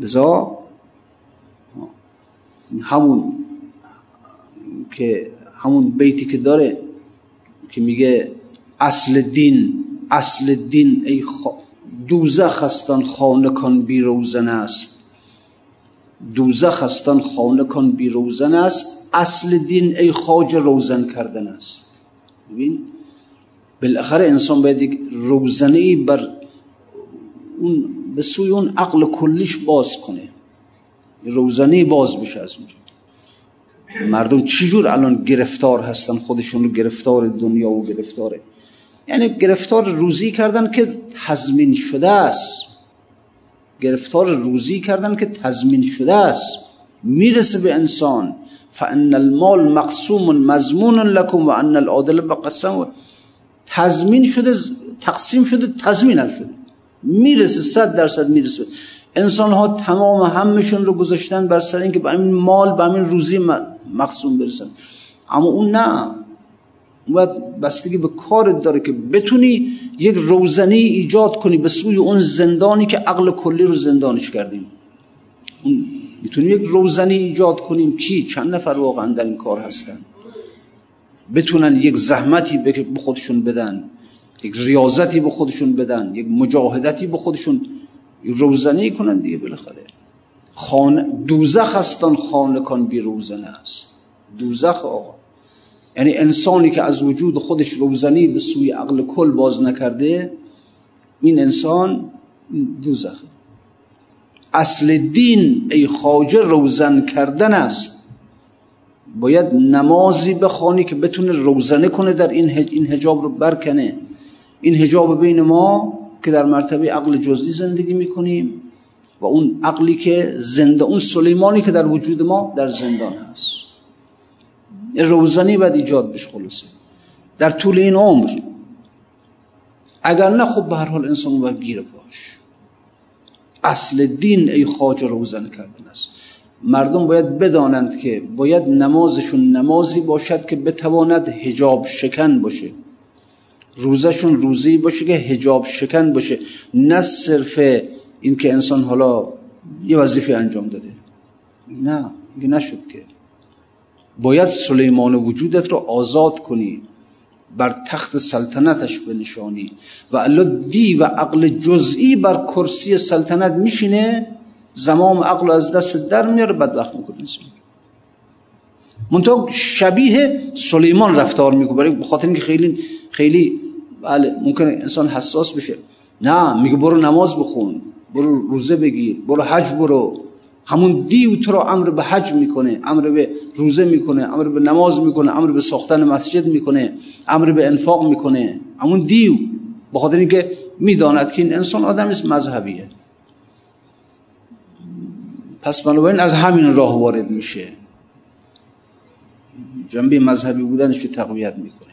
لذا همون که همون بیتی که داره که میگه اصل دین اصل دین ای. دوزخ هستان خانه کن بی روزن است دوزخ هستان خانه کن بی روزن است. اصل دین ای خاج روزن کردن است. ببین بالاخره انسان باید یک روزنه بر اون به سوی اون عقل کلیش باز کنه. روزنه باز بشه از اونجا. مردم چجور الان گرفتار هستن؟ خودشون رو گرفتار دنیا و گرفتاره. یعنی گرفتار روزی کردن که تضمین شده است. گرفتار روزی کردن که تضمین شده است. می‌رسه به انسان. فان المال مقسوم مضمون لكم و ان العادل بقسم. تضمین شده تقسیم شده تضمین شده می‌رسه صد درصد می‌رسه. انسان ها تمام همشون رو گذاشتن بر سر اینکه به این مال به همین روزی مقسوم برسن. اما اون نه. باید بستگی به کارت داره که بتونی یک روزنی ایجاد کنی به سوی اون زندانی که عقل کلی رو زندانش کردیم. اون می‌تونیم یک روزنی ایجاد کنیم. کی؟ چند نفر واقعا در این کار هستن؟ بتونن یک زحمتی به خودشون بدن یک ریاضتی به خودشون بدن یک مجاهدتی به خودشون روزنی کنن دیگه بالاخره. خانه دوزخ هستن خانه کن بی روزنه است. دوزخ آقا. یعنی انسانی که از وجود خودش روزنی به سوی عقل کل باز نکرده این انسان دوزخ اصل دین ای خاجه روزن کردن است. باید نمازی بخوانی که بتونه روزنه کنه در این این حجاب رو برکنه. این حجاب بین ما که در مرتبه عقل جزئی زندگی می‌کنیم و اون عقلی که زنده اون سلیمانی که در وجود ما در زندان هست. روزنی باید ایجاد بشه خلاصه. در طول این عمر. اگر نه خب به هر حال انسان باید گیر پاش اصل دین ای خاج روزن کردن است. مردم باید بدانند که باید نمازشون نمازی باشد که بتواند هجاب شکن باشه. روزشون روزی باشه که هجاب شکن باشه. نه صرف این که انسان حالا یه وظیفه انجام داده. نه نشد که باید سلیمان وجودت رو آزاد کنی بر تخت سلطنتش بنشانی. و الله دی و عقل جزئی بر کرسی سلطنت میشینه زمام عقل از دست در میاره بدبخت می‌کنه منطقه شبیه سلیمان رفتار می‌کنه. برای بخاطر اینکه خیلی خیلی بله ممکنه انسان حساس بشه. نه میگه برو نماز بخون برو روزه بگیر برو حج برو. همون دیو تو رو امر به حج می‌کنه امر به روزه می‌کنه امر به نماز می‌کنه امر به ساختن مسجد می‌کنه امر به انفاق می‌کنه. همون دیو. به خاطر اینکه می‌داند که این انسان آدم است مذهبیه. پس بنابراین از همین راه وارد میشه. جنبه مذهبی بودنش رو تقویت می‌کنه.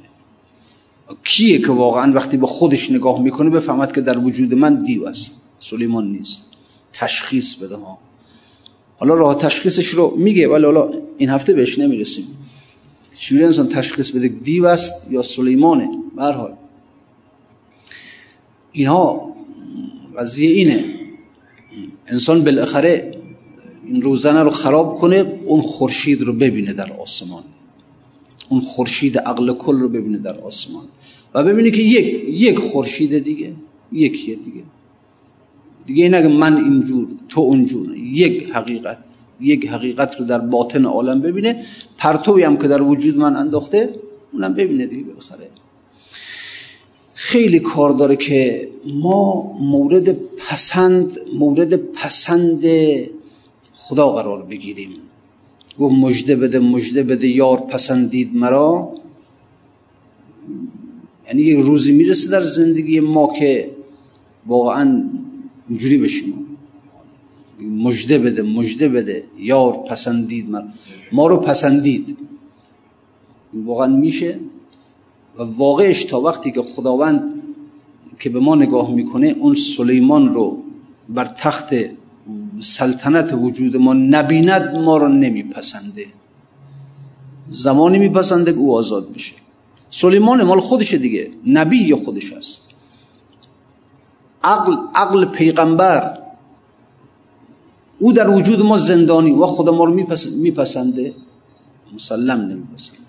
کیه که واقعا وقتی به خودش نگاه می‌کنه بفهمد که در وجود من دیو است. سلیمان نیست. تشخیص بده ها. حالا راه تشخیصش رو میگه ولی حالا این هفته بهش نمی‌رسیم. چجوری انسان تشخیص بده دیو است یا سلیمانه؟ به حال. اینها قضیه اینه. انسان بالاخره این روزنه رو خراب کنه اون خورشید رو ببینه در آسمان. اون خورشید عقل کل رو ببینه در آسمان. و ببینه که یک یک خورشید دیگه یکیه دیگه. دیگه نگه من اینجور تو اونجور یک حقیقت یک حقیقت رو در باطن عالم ببینه پرتوی هم که در وجود من انداخته اونم ببینه دیگه بالاخره. خیلی کار داره که ما مورد پسند مورد پسند خدا قرار بگیریم. گفت مجده بده مجده بده یار پسندید مرا. یعنی یک روزی می‌رسه در زندگی ما که واقعا اینجوری بشیم مجده بده مجده بده. یار پسندید من. ما رو پسندید. واقعا میشه. و واقعش تا وقتی که خداوند که به ما نگاه می‌کنه اون سلیمان رو بر تخت سلطنت وجود ما نبیند ما رو نمیپسنده. زمانی میپسنده که او آزاد بشه. سلیمان مال خودش دیگه. نبی خودش است. عقل عقل پیغمبر. او در وجود ما زندانی و خدا ما رو میپسنده. مسلم نمیپسنده.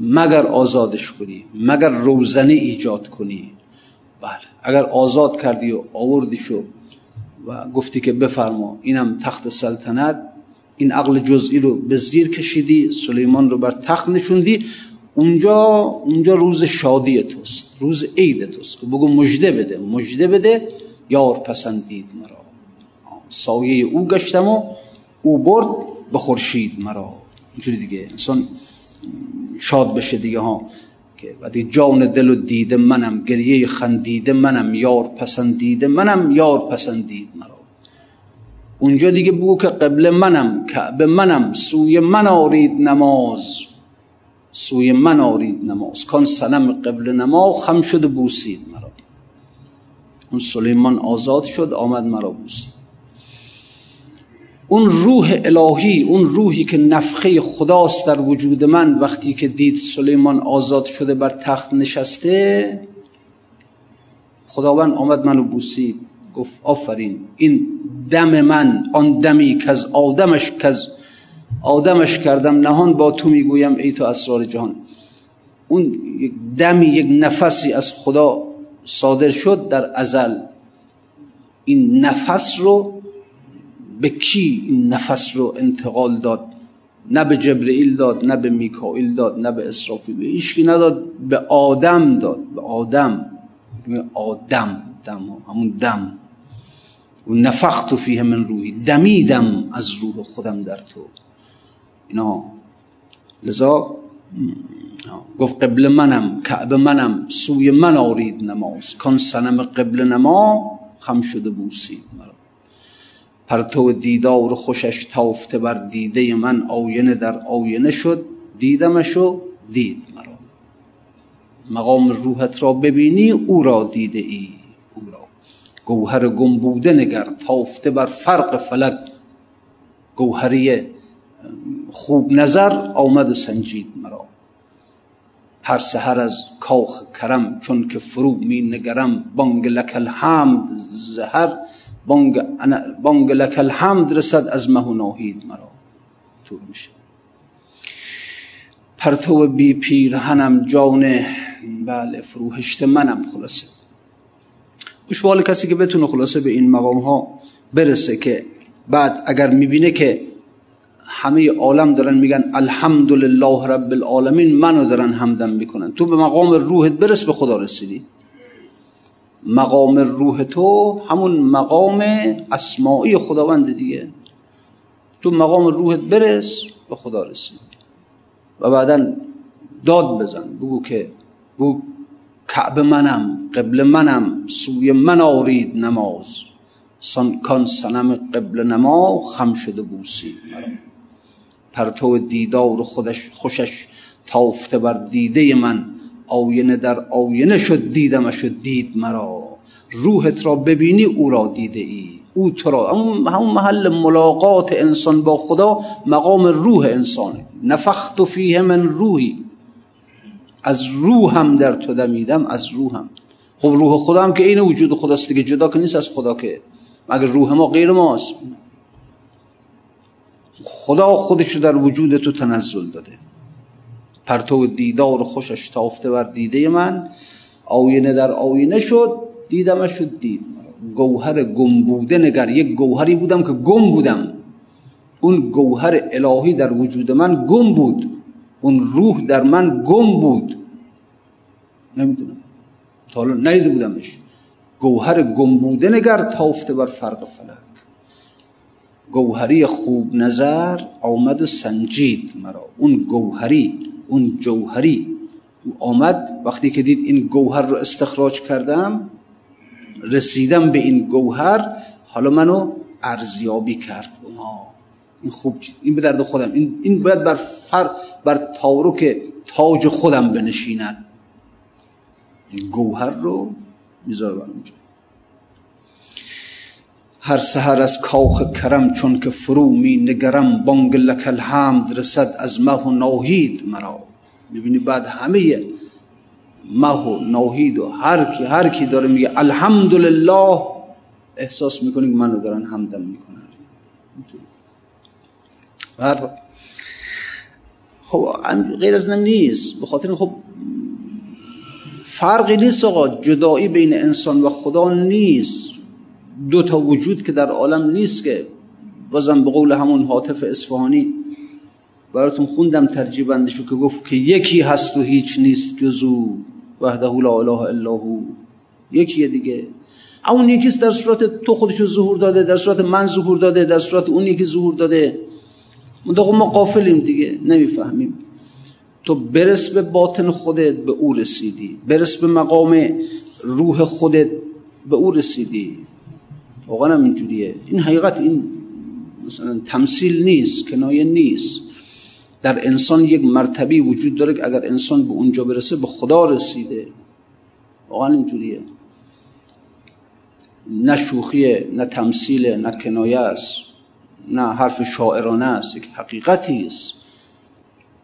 مگر آزادش کنی؟ مگر روزنه ایجاد کنی؟ بله. اگر آزاد کردی و آوردیشو و گفتی که بفرما اینم تخت سلطنت. این عقل جزئی رو به زیر کشیدی سلیمان رو بر تخت نشوندی. اونجا اونجا روز شادی توست روز عید توست. بگو مجده بده مجده بده یار پسندید مرا. سایه او گشتم و او برد به خورشید مرا. اینجوری دیگه انسان شاد بشه دیگه ها. که وقتی جان دل و دیده منم گریه خندیده منم یار پسندیده منم یار پسندید مرا. اونجا دیگه بگو که قبل منم کعبه منم سوی من آرید نماز. سوی من آرید نماز. کان سنم قبل نما خم شد بوسید مرا. اون سلیمان آزاد شد آمد مرا بوسید. اون روح الهی اون روحی که نفخه خداست در وجود من وقتی که دید سلیمان آزاد شده بر تخت نشسته خداوند آمد منو بوسید. گفت آفرین این دم من آن دمی که از آدمش که آدمش کردم نهان با تو می‌گویم ای تو اسرار جهان. اون یک دمی یک نفسی از خدا صادر شد در ازل. این نفس رو به کی این نفس رو انتقال داد؟ نه به جبرئیل داد نه به میکائیل داد نه به اسرافیل به ایشکی نداد به آدم داد. به آدم. آدم دم همون دم. و نفخت فیه من روحی. دمیدم از روح خودم در تو. اینا لذا گفت قبل منم کعبه منم سوی من آرید نماز کان سنم قبل نما خم شده بوسید مرا پرتو دیدار خوشش تافته بر دیده من آینه در آینه شد دیدمشو دید مرا مقام روحت را ببینی او را دیده ای او را گوهر گمبوده نگر تافته بر فرق فلک گوهری خوب نظر آمد سنجید مرا. هر سحر از کاخ کرم چون که فرو می نگرم. بانگ لک الحمد زهر بانگ, بانگ لک الحمد رسد از مه و ناهید مرا. طور میشه پرتو بی پیرهنم جان بله فروهشت منم خلاصه. اشوال کسی که بتونه خلاصه به این مقام ها برسه که بعد اگر می‌بینه که همه عالم دارن میگن الحمدلله رب العالمین منو دارن همدم می‌کنن. تو به مقام روحت برس به خدا رسیدی. مقام روح تو همون مقام اسماعی خداوند دیگه. تو مقام روحت برس به خدا رسید و بعدا داد بزن بگو که بگو کعب منم قبل منم سوی من آرید نماز. کان سنم قبل نما خم شده بوسید مرا پرتو دیدار خودش خوشش تافته بر دیده من. آینه در آینه شد دیدمش و دید مرا. روحت را ببینی او را دیده ای او تو را. همون محل ملاقات انسان با خدا مقام روح انسانه نفخت فیه من روحی. از روحم در تو دمیدم از روحم. خب روح خدا هم که این وجود خداست دیگه. جدا که نیست از خدا که. مگر روح ما غیر ماست؟ خدا خودش در وجود تو تنزل داده. پرتو دیدار خوشش تافته بر دیده من. آینه در آینه شد دیدمش شد دید. گوهر گم بوده نگر یک گوهری بودم که گم بودم. اون گوهر الهی در وجود من گم بود. اون روح در من گم بود. نمی‌دونم. تا حالا ندیده بودمش. گوهر گم بوده نگر تافته بر فرق فلک. گوهری خوب نظر آمد و سنجید مرا. اون گوهری اون جوهری. آمد وقتی که دید این گوهر رو استخراج کردم رسیدم به این گوهر حالا منو ارزیابی کرد. این خوب این به درد خودم. این, این باید بر فر بر تارک تاج خودم بنشیند. گوهر رو می‌ذاره اونجا. هر سحر از کاخ کرم چون که فرو می نگرم بانگ لک الحمد رسد از مه و ناهید مرا. می‌بینی بعد همه مه و ناهید و هر کی هر کی داره میگه الحمدلله احساس می‌کنی که منو دارن همدم می‌کنن. هر خب غیر از نم نیست. به خاطر خب فرقی نیست آقا. جدایی بین انسان و خدا نیست. دو تا وجود که در عالم نیست که بازم به قول همون حاطف اصفهانی براتون خوندم ترجیبندشو که گفت که یکی هست و هیچ نیست جزو وحده لا اله الا هو. یکیه دیگه. اون یکیست در صورت تو خودشو ظهور داده در صورت من ظهور داده در صورت اون یکی ظهور داده. ما قافلیم دیگه نمی‌فهمیم. تو برس به باطن خودت به او رسیدی. برس به مقام روح خودت به او رسیدی. واقعا هم اینجوریه. این حقیقت این مثلا تمثیل نیست کنایه نیست. در انسان یک مرتبی وجود داره که اگر انسان به اونجا برسه به خدا رسیده. واقعا اینجوریه. نه شوخیه نه تمثیله نه کنایه است. نه حرف شاعرانه است. یک حقیقتی است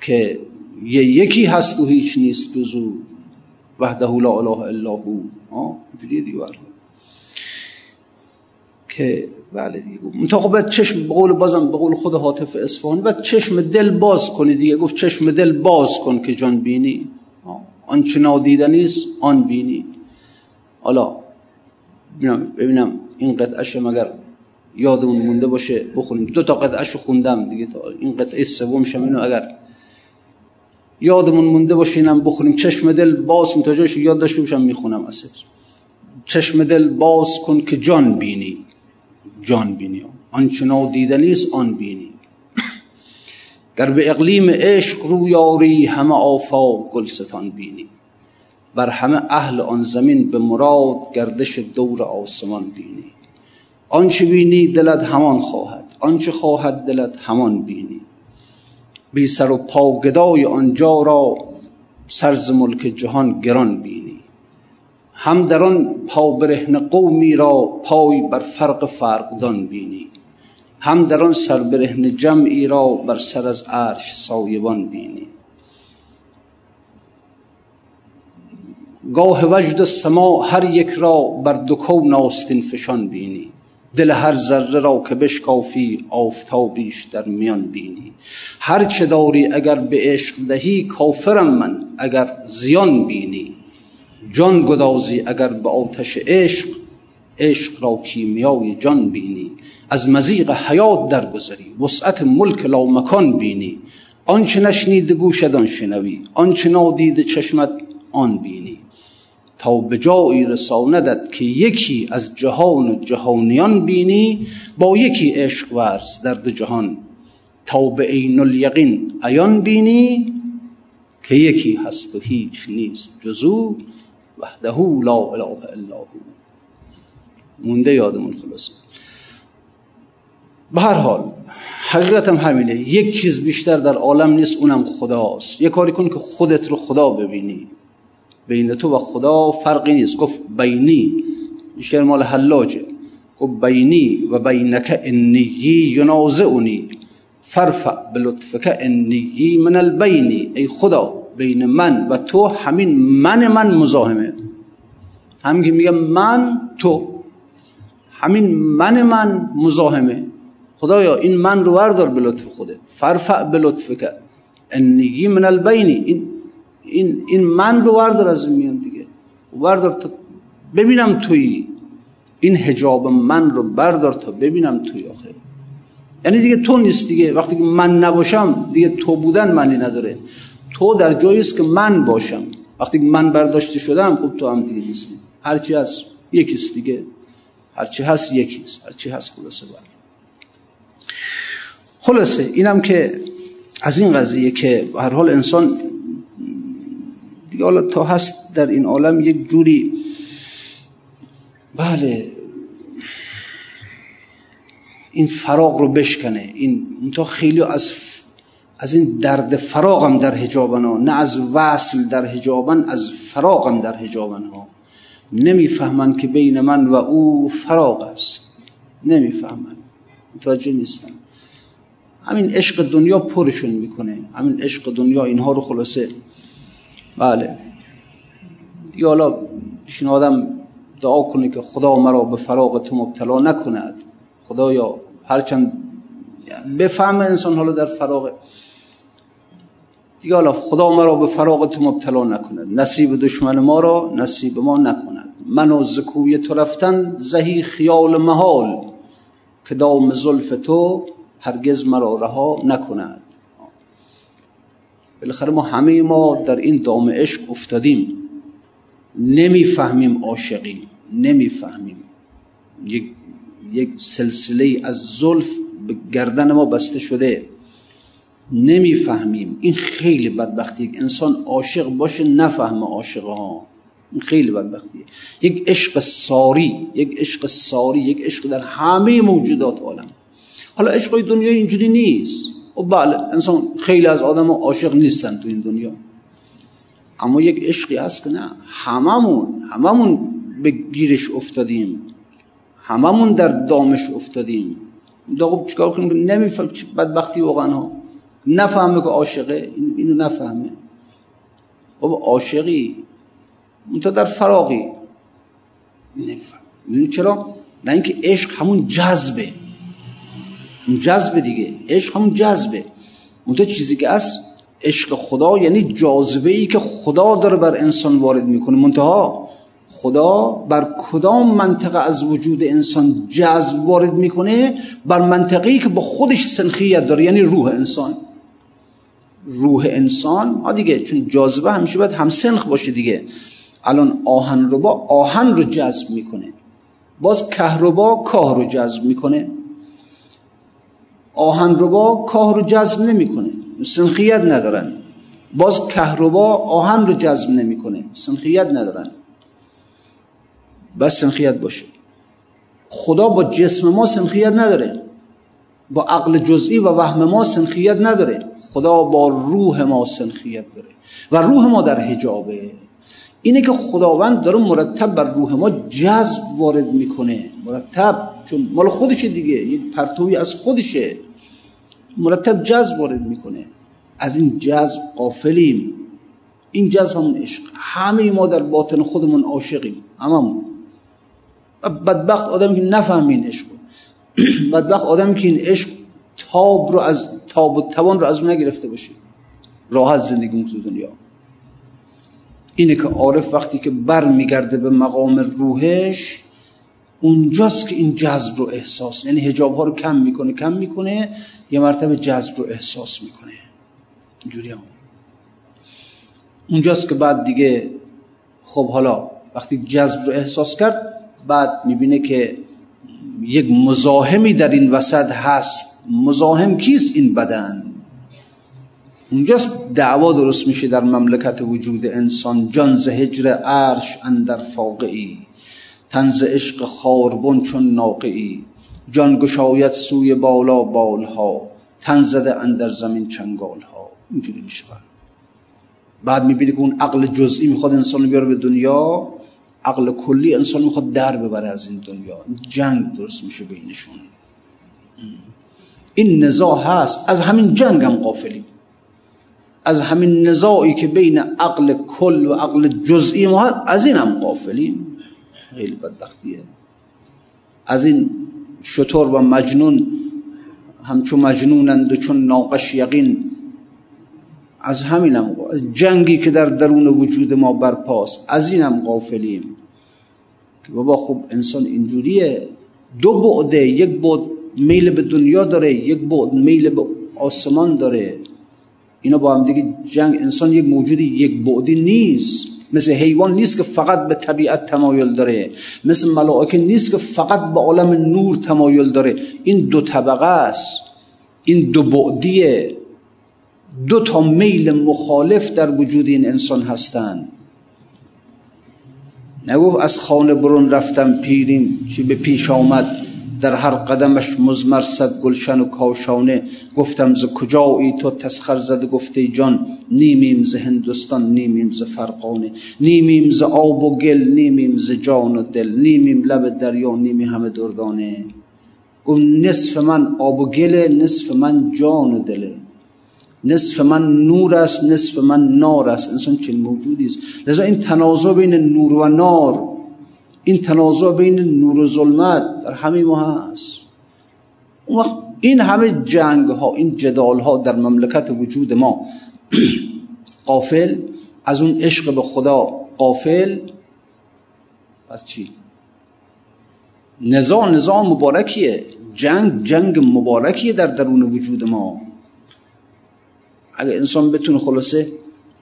که یه یکی هست و هیچ نیست جزو وحده لا اله الا هو. اینجوریه دیگه که بله دیگه. تا خب چشم به قول بازم به قول خود حاطف اصفهانی بعد چشم دل باز کنی دیگه. گفت چشم دل باز کن که جان بینی. آنچه نادیدنی است آن بینی. حالا ببینم این قطعه مگر یادمون مونده باشه بخونیم. دو تا قطعه خوندم دیگه تا این قطعه سوم اینو اگر یادمون مونده باشه اینم بخونیم. چشم دل باز تا جایش یاد داشته باشم می‌خونم. اصلا چشم دل باز کن که جان بینی. جان بینی. آنچه است آن بینی. گر به اقلیم عشق رو یاری همه آفاق گلستان بینی. بر همه اهل آن زمین به مراد گردش دور آسمان بینی. آنچه بینی دلت همان خواهد آنچه خواهد دلت همان بینی. بی سر و پا گدای آنجا را سرز ملک جهان گران بینی. هم در آن پابرهن قومی را پای بر فرق فرقدان بینی. هم در آن سربرهن جمعی را بر سر از عرش سایبان بینی. گاه وجد سما هر یک را بر دو کون فشان بینی. دل هر ذره را که بشکافی آفتابیش در میان بینی. هر چه داری اگر به عشق دهی کافرم من اگر زیان بینی. جان گدازی اگر به آتش عشق عشق را کیمیای جان بینی. از مزیق حیات درگذری وسعت ملک لامکان بینی. آنچه نشنید گوشت آن شنوی آنچه نادید چشمت آن بینی. تا به جایی رساندت که یکی از جهان و جهانیان بینی با یکی عشق ورز در دو جهان. تا به عین الیقین عیان بینی که یکی هست و هیچ نیست جزو وحده لا اله الا هو. مونده یادمون خلاصه. به هر حال حقیقت هم همینه یک چیز بیشتر در عالم نیست اونم خداست. یه کاری کن که خودت رو خدا ببینی. بین تو و خدا فرقی نیست. گفت بینی. شعر مال حلاجه. گفت بینی و بینک انیی ینازعنی. فرفع بلطفک انیی من البینی. ای خدا بین من و تو همین من من مزاحمه. هم که میگم من تو همین من من مزاحمه. خدایا این من رو وردار به لطف خودت. فرفع به لطفک. انیی من البینی این این این من رو وردار از میان دیگه. وردار تا ببینم توی این حجاب من رو بردار تا ببینم توی آخه یعنی دیگه تو نیست دیگه. وقتی که من نباشم دیگه تو بودن معنی نداره. تو در جایی است که من باشم. وقتی من برداشته شدم خب تو هم دیگه نیستی. هرچی هست یکیست دیگه. هرچی هست یکیست. هرچی هست خلاصه بر. خلاصه اینم که از این قضیه که هر حال انسان دیگه حالا تا هست در این عالم یک جوری بله این فراغ رو بشکنه. این تا خیلی از از این درد فراغم در حجابن ها نه از وصل در حجابن از فراغم در حجابن ها. نمی‌فهمند که بین من و او فراغ است. نمی‌فهمند متوجه نیستن. همین عشق دنیا پرشون می‌کنه. همین عشق دنیا اینها رو خلاصه. بله. دیگه حالا بشین آدم دعا کنه که خدا مرا به فراغ تو مبتلا نکند. خدایا هرچند بفهم انسان حالا در فراغ دیگه حالا خدا مرا به فراغ تو مبتلا نکند. نصیب دشمن ما را نصیب ما نکند. من و زکوی تو رفتن زهی خیال محال که دام زلف تو هرگز مرا رها نکند. بالاخره ما همه ما در این دام عشق افتادیم. نمی‌فهمیم عاشقیم. نمی‌فهمیم. یک یک سلسله از زلف به گردن ما بسته شده. نمی‌فهمیم. این خیلی بدبختی. انسان عاشق باشه نفهمه عاشقه ها این خیلی بدبختیه یک عشق ساری یک عشق ساری یک عشق در همه موجودات عالم. حالا عشق دنیا اینجوری نیست. و بله انسان خیلی از آدم عاشق نیستن تو این دنیا. اما یک عشقی هست که نه. هممون هممون به گیرش افتادیم. هممون در دامش افتادیم. خب چیکار کنیم؟ نمیفهم بدبختی واقعا ها. نفهمه که عاشقه. اینو نفهمه. بابا عاشقی. اون در فراغی. نمیفهم چرا؟ نه اینکه عشق همون جذبه. اون جذبه دیگه. عشق همون جذبه. اون چیزی که از عشق خدا یعنی جاذبه ای که خدا داره بر انسان وارد می‌کنه. منتها خدا بر کدام منطقه از وجود انسان جذب وارد می‌کنه؟ بر منطقه‌ای که با خودش سنخیت داره. یعنی روح انسان. روح انسان ها دیگه چون جاذبه همیشه باید هم سنخ باشه دیگه. الان آهن رو با آهن رو جذب می‌کنه. باز کهربا کاه رو جذب می‌کنه. آهن رو با کاه رو جذب نمی‌کنه. سنخیت ندارن. باز کهربا آهن رو جذب نمی‌کنه. سنخیت ندارن. بس سنخیت باشه. خدا با جسم ما سنخیت نداره. با عقل جزئی و وهم ما سنخیت نداره. خدا با روح ما سنخیت داره و روح ما در حجابه. اینه که خداوند داره مرتب بر روح ما جذب وارد می‌کنه. مرتب چون مال خودشه دیگه یک پرتوی از خودشه. مرتب جذب وارد می‌کنه. از این جذب قافلیم این جذب همون عشق. همه ما در باطن خودمون عاشقیم. هممون بدبخت آدمی که نفهم این عشق <clears throat> بدبخت آدمی که این عشق تاب رو از تاب و توان رو از اون نگرفته باشه راحت زندگی تو دنیا. اینه که عارف وقتی که بر میگرده به مقام روحش اونجاست که این جذب رو احساس یعنی هجاب ها رو کم می‌کنه کم می‌کنه یه مرتبه جذب رو احساس می‌کنه. اینجوری هم. اونجاست که بعد دیگه خب حالا وقتی جذب رو احساس کرد بعد می‌بینه که یک مزاحمی در این وسط هست. مزاحم کیست این بدن؟ اونجاست دعوا درست میشه در مملکت وجود انسان. جان ز هجر عرش اندر فاقعی تنز عشق خاربون چون ناقعی. جان گشایت سوی بالا بالها تن زده اندر زمین چنگال ها اینجوری میشه بعد. بعد می‌بینی که اون عقل جزئی می‌خواد انسان رو بیاره به دنیا عقل کلی انسان می‌خواد در ببره از این دنیا. جنگ درست میشه بینشون. این نزاع هست. از همین جنگ هم قافلیم. از همین نزاعی که بین عقل کل و عقل جزئی ما از این هم قافلیم. خیلی بدبختیه. از این شطور و مجنون همچون مجنونند و چون ناقش یقین از همین هم از جنگی که در درون وجود ما برپاست از این هم غافلیم که بابا خب انسان اینجوریه. دو بعده یک بعد میل به دنیا داره یک بعد میل به آسمان داره. اینا با هم دیگه جنگ انسان یک موجود یک بعدی نیست. مثل حیوان نیست که فقط به طبیعت تمایل داره. مثل ملائکه نیست که فقط به عالم نور تمایل داره. این دو طبقه است. این دو بعدیه دو تا میل مخالف در وجود این انسان هستند. نگفت از خانه برون رفتم پیریم چی به پیش آمد. در هر قدمش مزمر صد گلشن و کاشانه. گفتم ز کجایی تو تسخر زده گفته جان نیمیم ز هندوستان نیمیم ز فرقانه نیمیم ز آب و گل نیمیم ز جان و دل. نیمیم لب دریا نیمی همه دردانه. گفت نصف من آب و گله نصف من جان و دله. نصف من نور است نصف من نار است. انسان چنین موجودی است. لذا این تنازع بین نور و نار این تنازع بین نور و ظلمت در همه ما هست. وقت این همه جنگ ها این جدال ها در مملکت وجود ما <clears throat> قافل از اون عشق به خدا قافل. پس چی؟ نزاع نزاع مبارکیه. جنگ جنگ مبارکیه در درون وجود ما. اگه انسان بتونه خلاصه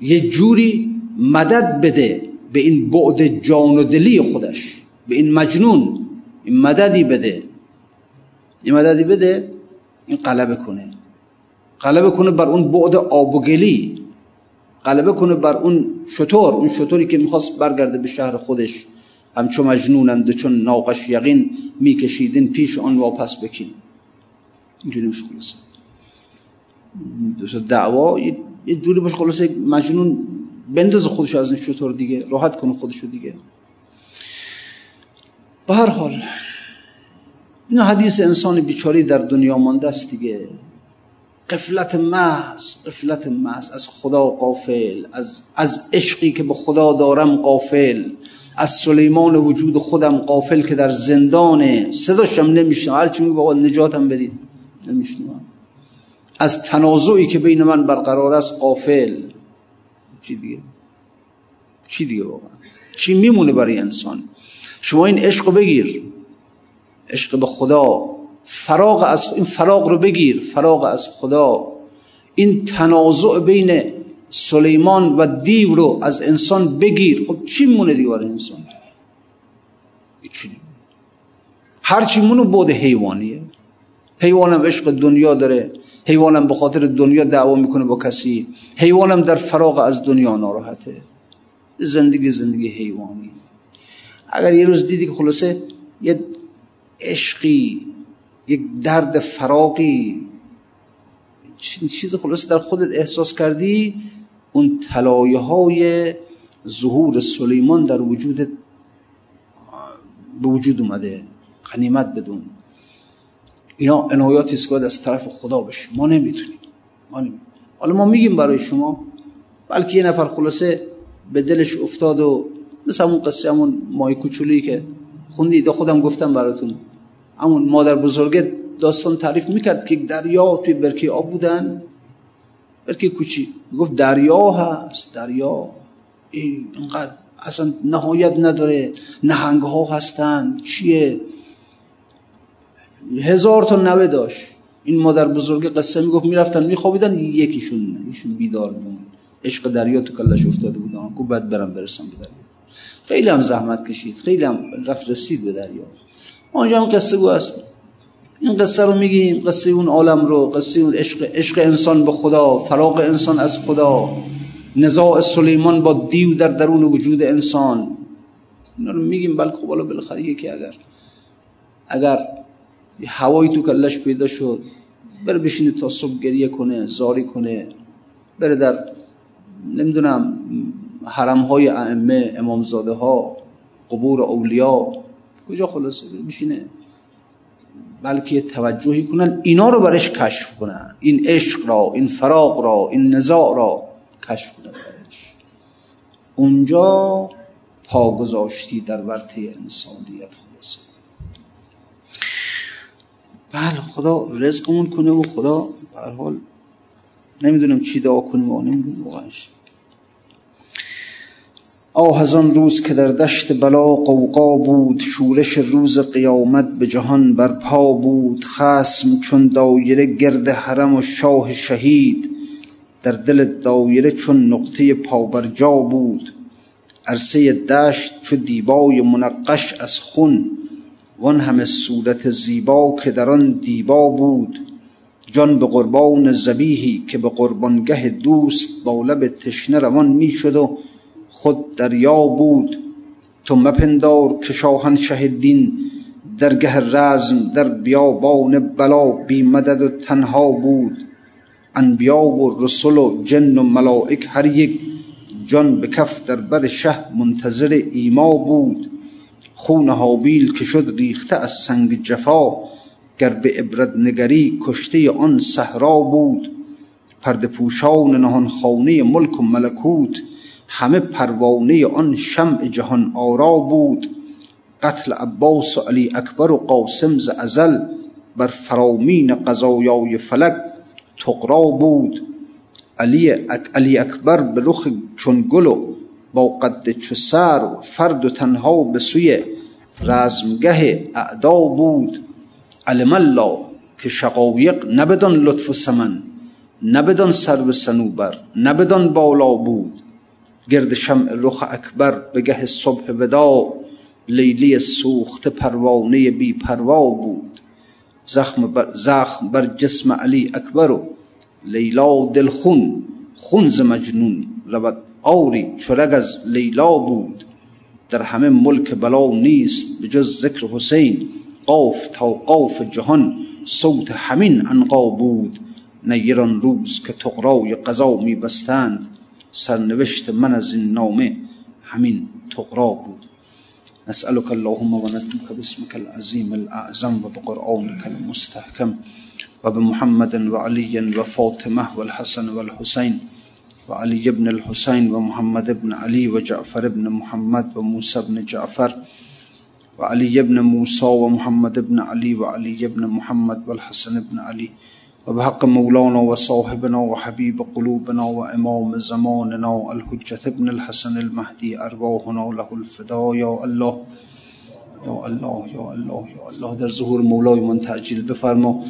یه جوری مدد بده به این بعد جان و دلی خودش به این مجنون این مددی بده. این مددی بده این غلبه کنه. غلبه کنه بر اون بعد آب و گلی. غلبه کنه بر اون شطور. اون شطوری که می‌خواست برگرده به شهر خودش. همچو مجنونند چون ناقش یقین میکشیدین پیش آن واپس بکین. اینجوری میشه خلاصه. دعوا یه جوری باشه خلاصه مجنون بندازه خودش از این شطور دیگه راحت کنه خودشو دیگه. به هر حال این حدیث انسان بیچاری در دنیا مانده است دیگه. قفلت محض قفلت محض. از خدا قافل از, از عشقی که به خدا دارم قافل از سلیمان وجود خودم قافل که در زندانه صداشم نمیشنم هرچی میگه بابا نجاتم بدید نمیشنم از تنازعی که بین من برقرار است قافل چی دیگه؟ چی دیگه واقعا؟ چی میمونه برای انسان؟ شما این عشق رو بگیر. عشق به خدا. فراغ از این فراغ رو بگیر. فراغ از خدا. این تنازع بین سلیمان و دیو رو از انسان بگیر. خب چی مونه برای انسان؟ هر چی مونه بود حیوانیه. حیوانم عشق دنیا داره. حیوانم به خاطر دنیا دعوا می‌کنه با کسی. حیوانم در فراغ از دنیا ناراحته. زندگی زندگی حیوانی. اگر یه روز دیدی که خلاصه یه عشقی یک درد فراقی چیز خلاصه در خودت احساس کردی اون تلایه های ظهور سلیمان در وجود به وجود اومده. غنیمت بدون. اینا عنایاتی است از طرف خدا بشه. ما نمی‌تونیم. ما نمی‌تونیم. حالا ما میگیم برای شما بلکه یه نفر خلاصه به دلش افتاد و مثل همون قصه همون مای کوچولی که خوندید. خودم گفتم براتون. همون مادر بزرگه داستان تعریف می‌کرد که دریا توی برکه آب بودن. برکه کوچی. گفت دریا هست دریا. اینقدر اصلا نهایت نداره. نهنگ ها هستن. چیه؟ هزار تا نوه داشت. این مادر بزرگ قصه می‌گفت می‌رفتن میخوابیدن یکیشون ایشون بیدار بود. عشق دریا تو کلش افتاده بود. گفت بعد برم برسم به دریا. خیلی هم زحمت کشید خیلی هم رفت رسید به دریا. آنجا هم قصه گو هست این قصه رو میگیم قصه اون عالم رو قصه اون عشق, عشق انسان به خدا فراغ انسان از خدا. نزاع سلیمان با دیو در درون وجود انسان. اینا رو میگیم بلکه خب حالا بالاخره که اگر اگر هوایی تو کلش پیدا شد بره بشینه تا صبح گریه کنه زاری کنه بره در نمی‌دونم حرم های ائمه امامزاده ها قبور اولیا کجا خلاصه؟ بشینه بلکه توجهی کنن اینا رو برش کشف کنن. این عشق را این فراغ را این نزاع را کشف کنن برش. اونجا پا گذاشتی در ورطه انسانیت خلاصه. بله خدا رزقمون کنه و خدا به حال نمی‌دونم چی دعا کنیم و نمی‌دونم واقعاش آه از آن روز که در دشت بلا قوقا بود شورش روز قیامت به جهان برپا بود. خسم چون دایره گرد حرم و شاه شهید در دل دایره چون نقطه پابرجا بود. عرصه دشت چو دیبای منقش از خون وان همه صورت زیبا که در آن دیبا بود. جان به قربان زبیهی که به قربانگه دوست با لب تشنه روان می‌شد و خود دریا بود. تو مپندار که شاهنشه دین درگه رزم در بیابان بلا بی مدد و تنها بود. انبیا و رسول و جن و ملائک هر یک جان به کف در بر شه منتظر ایما بود. خون حابیل که شد ریخته از سنگ جفا گر به عبرت نگری کشته آن صحرا بود. پرده پوشان نهان خانه ملک و ملکوت همه پروانه آن شمع جهان آرا بود. قتل عباس و علی اکبر و قاسم ز ازل بر فرامین قضایای فلک تقرا بود. علی, علی اکبر به رخ چون گل و با قد چو سر فرد و تنها به سوی رزمگه اعدا بود. علم الله که شقایق نبدان لطف و سمن نبدان سر به سنوبر نبدان بالا بود. گرد شمع رخ اکبر به گه صبح ودا لیلی سوخت پروانه بی پروا بود. زخم بر, زخم بر جسم علی اکبر و لیلا دل خون خون ز مجنون رود آری چرگ از لیلا بود. در همه ملک بلا نیست به جز ذکر حسین قاف تا قاف جهان صوت همین انقا بود. نیران روز که تقرای قضا می بستند سرنوشت من از این نامه همین تقرا بود. نسألك اللهم ونتمك باسمك العظيم الأعظم وبقرآنك المستحكم وبمحمد وعلي وفاطمة والحسن والحسين وعلي بن الحسين ومحمد بن علي وجعفر بن محمد وموسى بن جعفر وعلي بن موسى ومحمد بن علي وعلي بن محمد والحسن بن علي وبحق مولانا وصاحبنا وحبيب قلوبنا وإمام زماننا الحجة ابن الحسن المهدي أرواحنا له الفداء يا الله. یا الله یا الله یا الله. در ظهور مولای من تعجیل بفرما.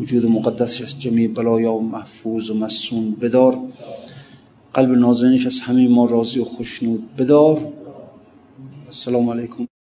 وجود مقدس جمیع بلایا محفوظ و مسون بدار. قلب نازنینش از همه ما راضی و خوشنود بدار. السلام علیکم.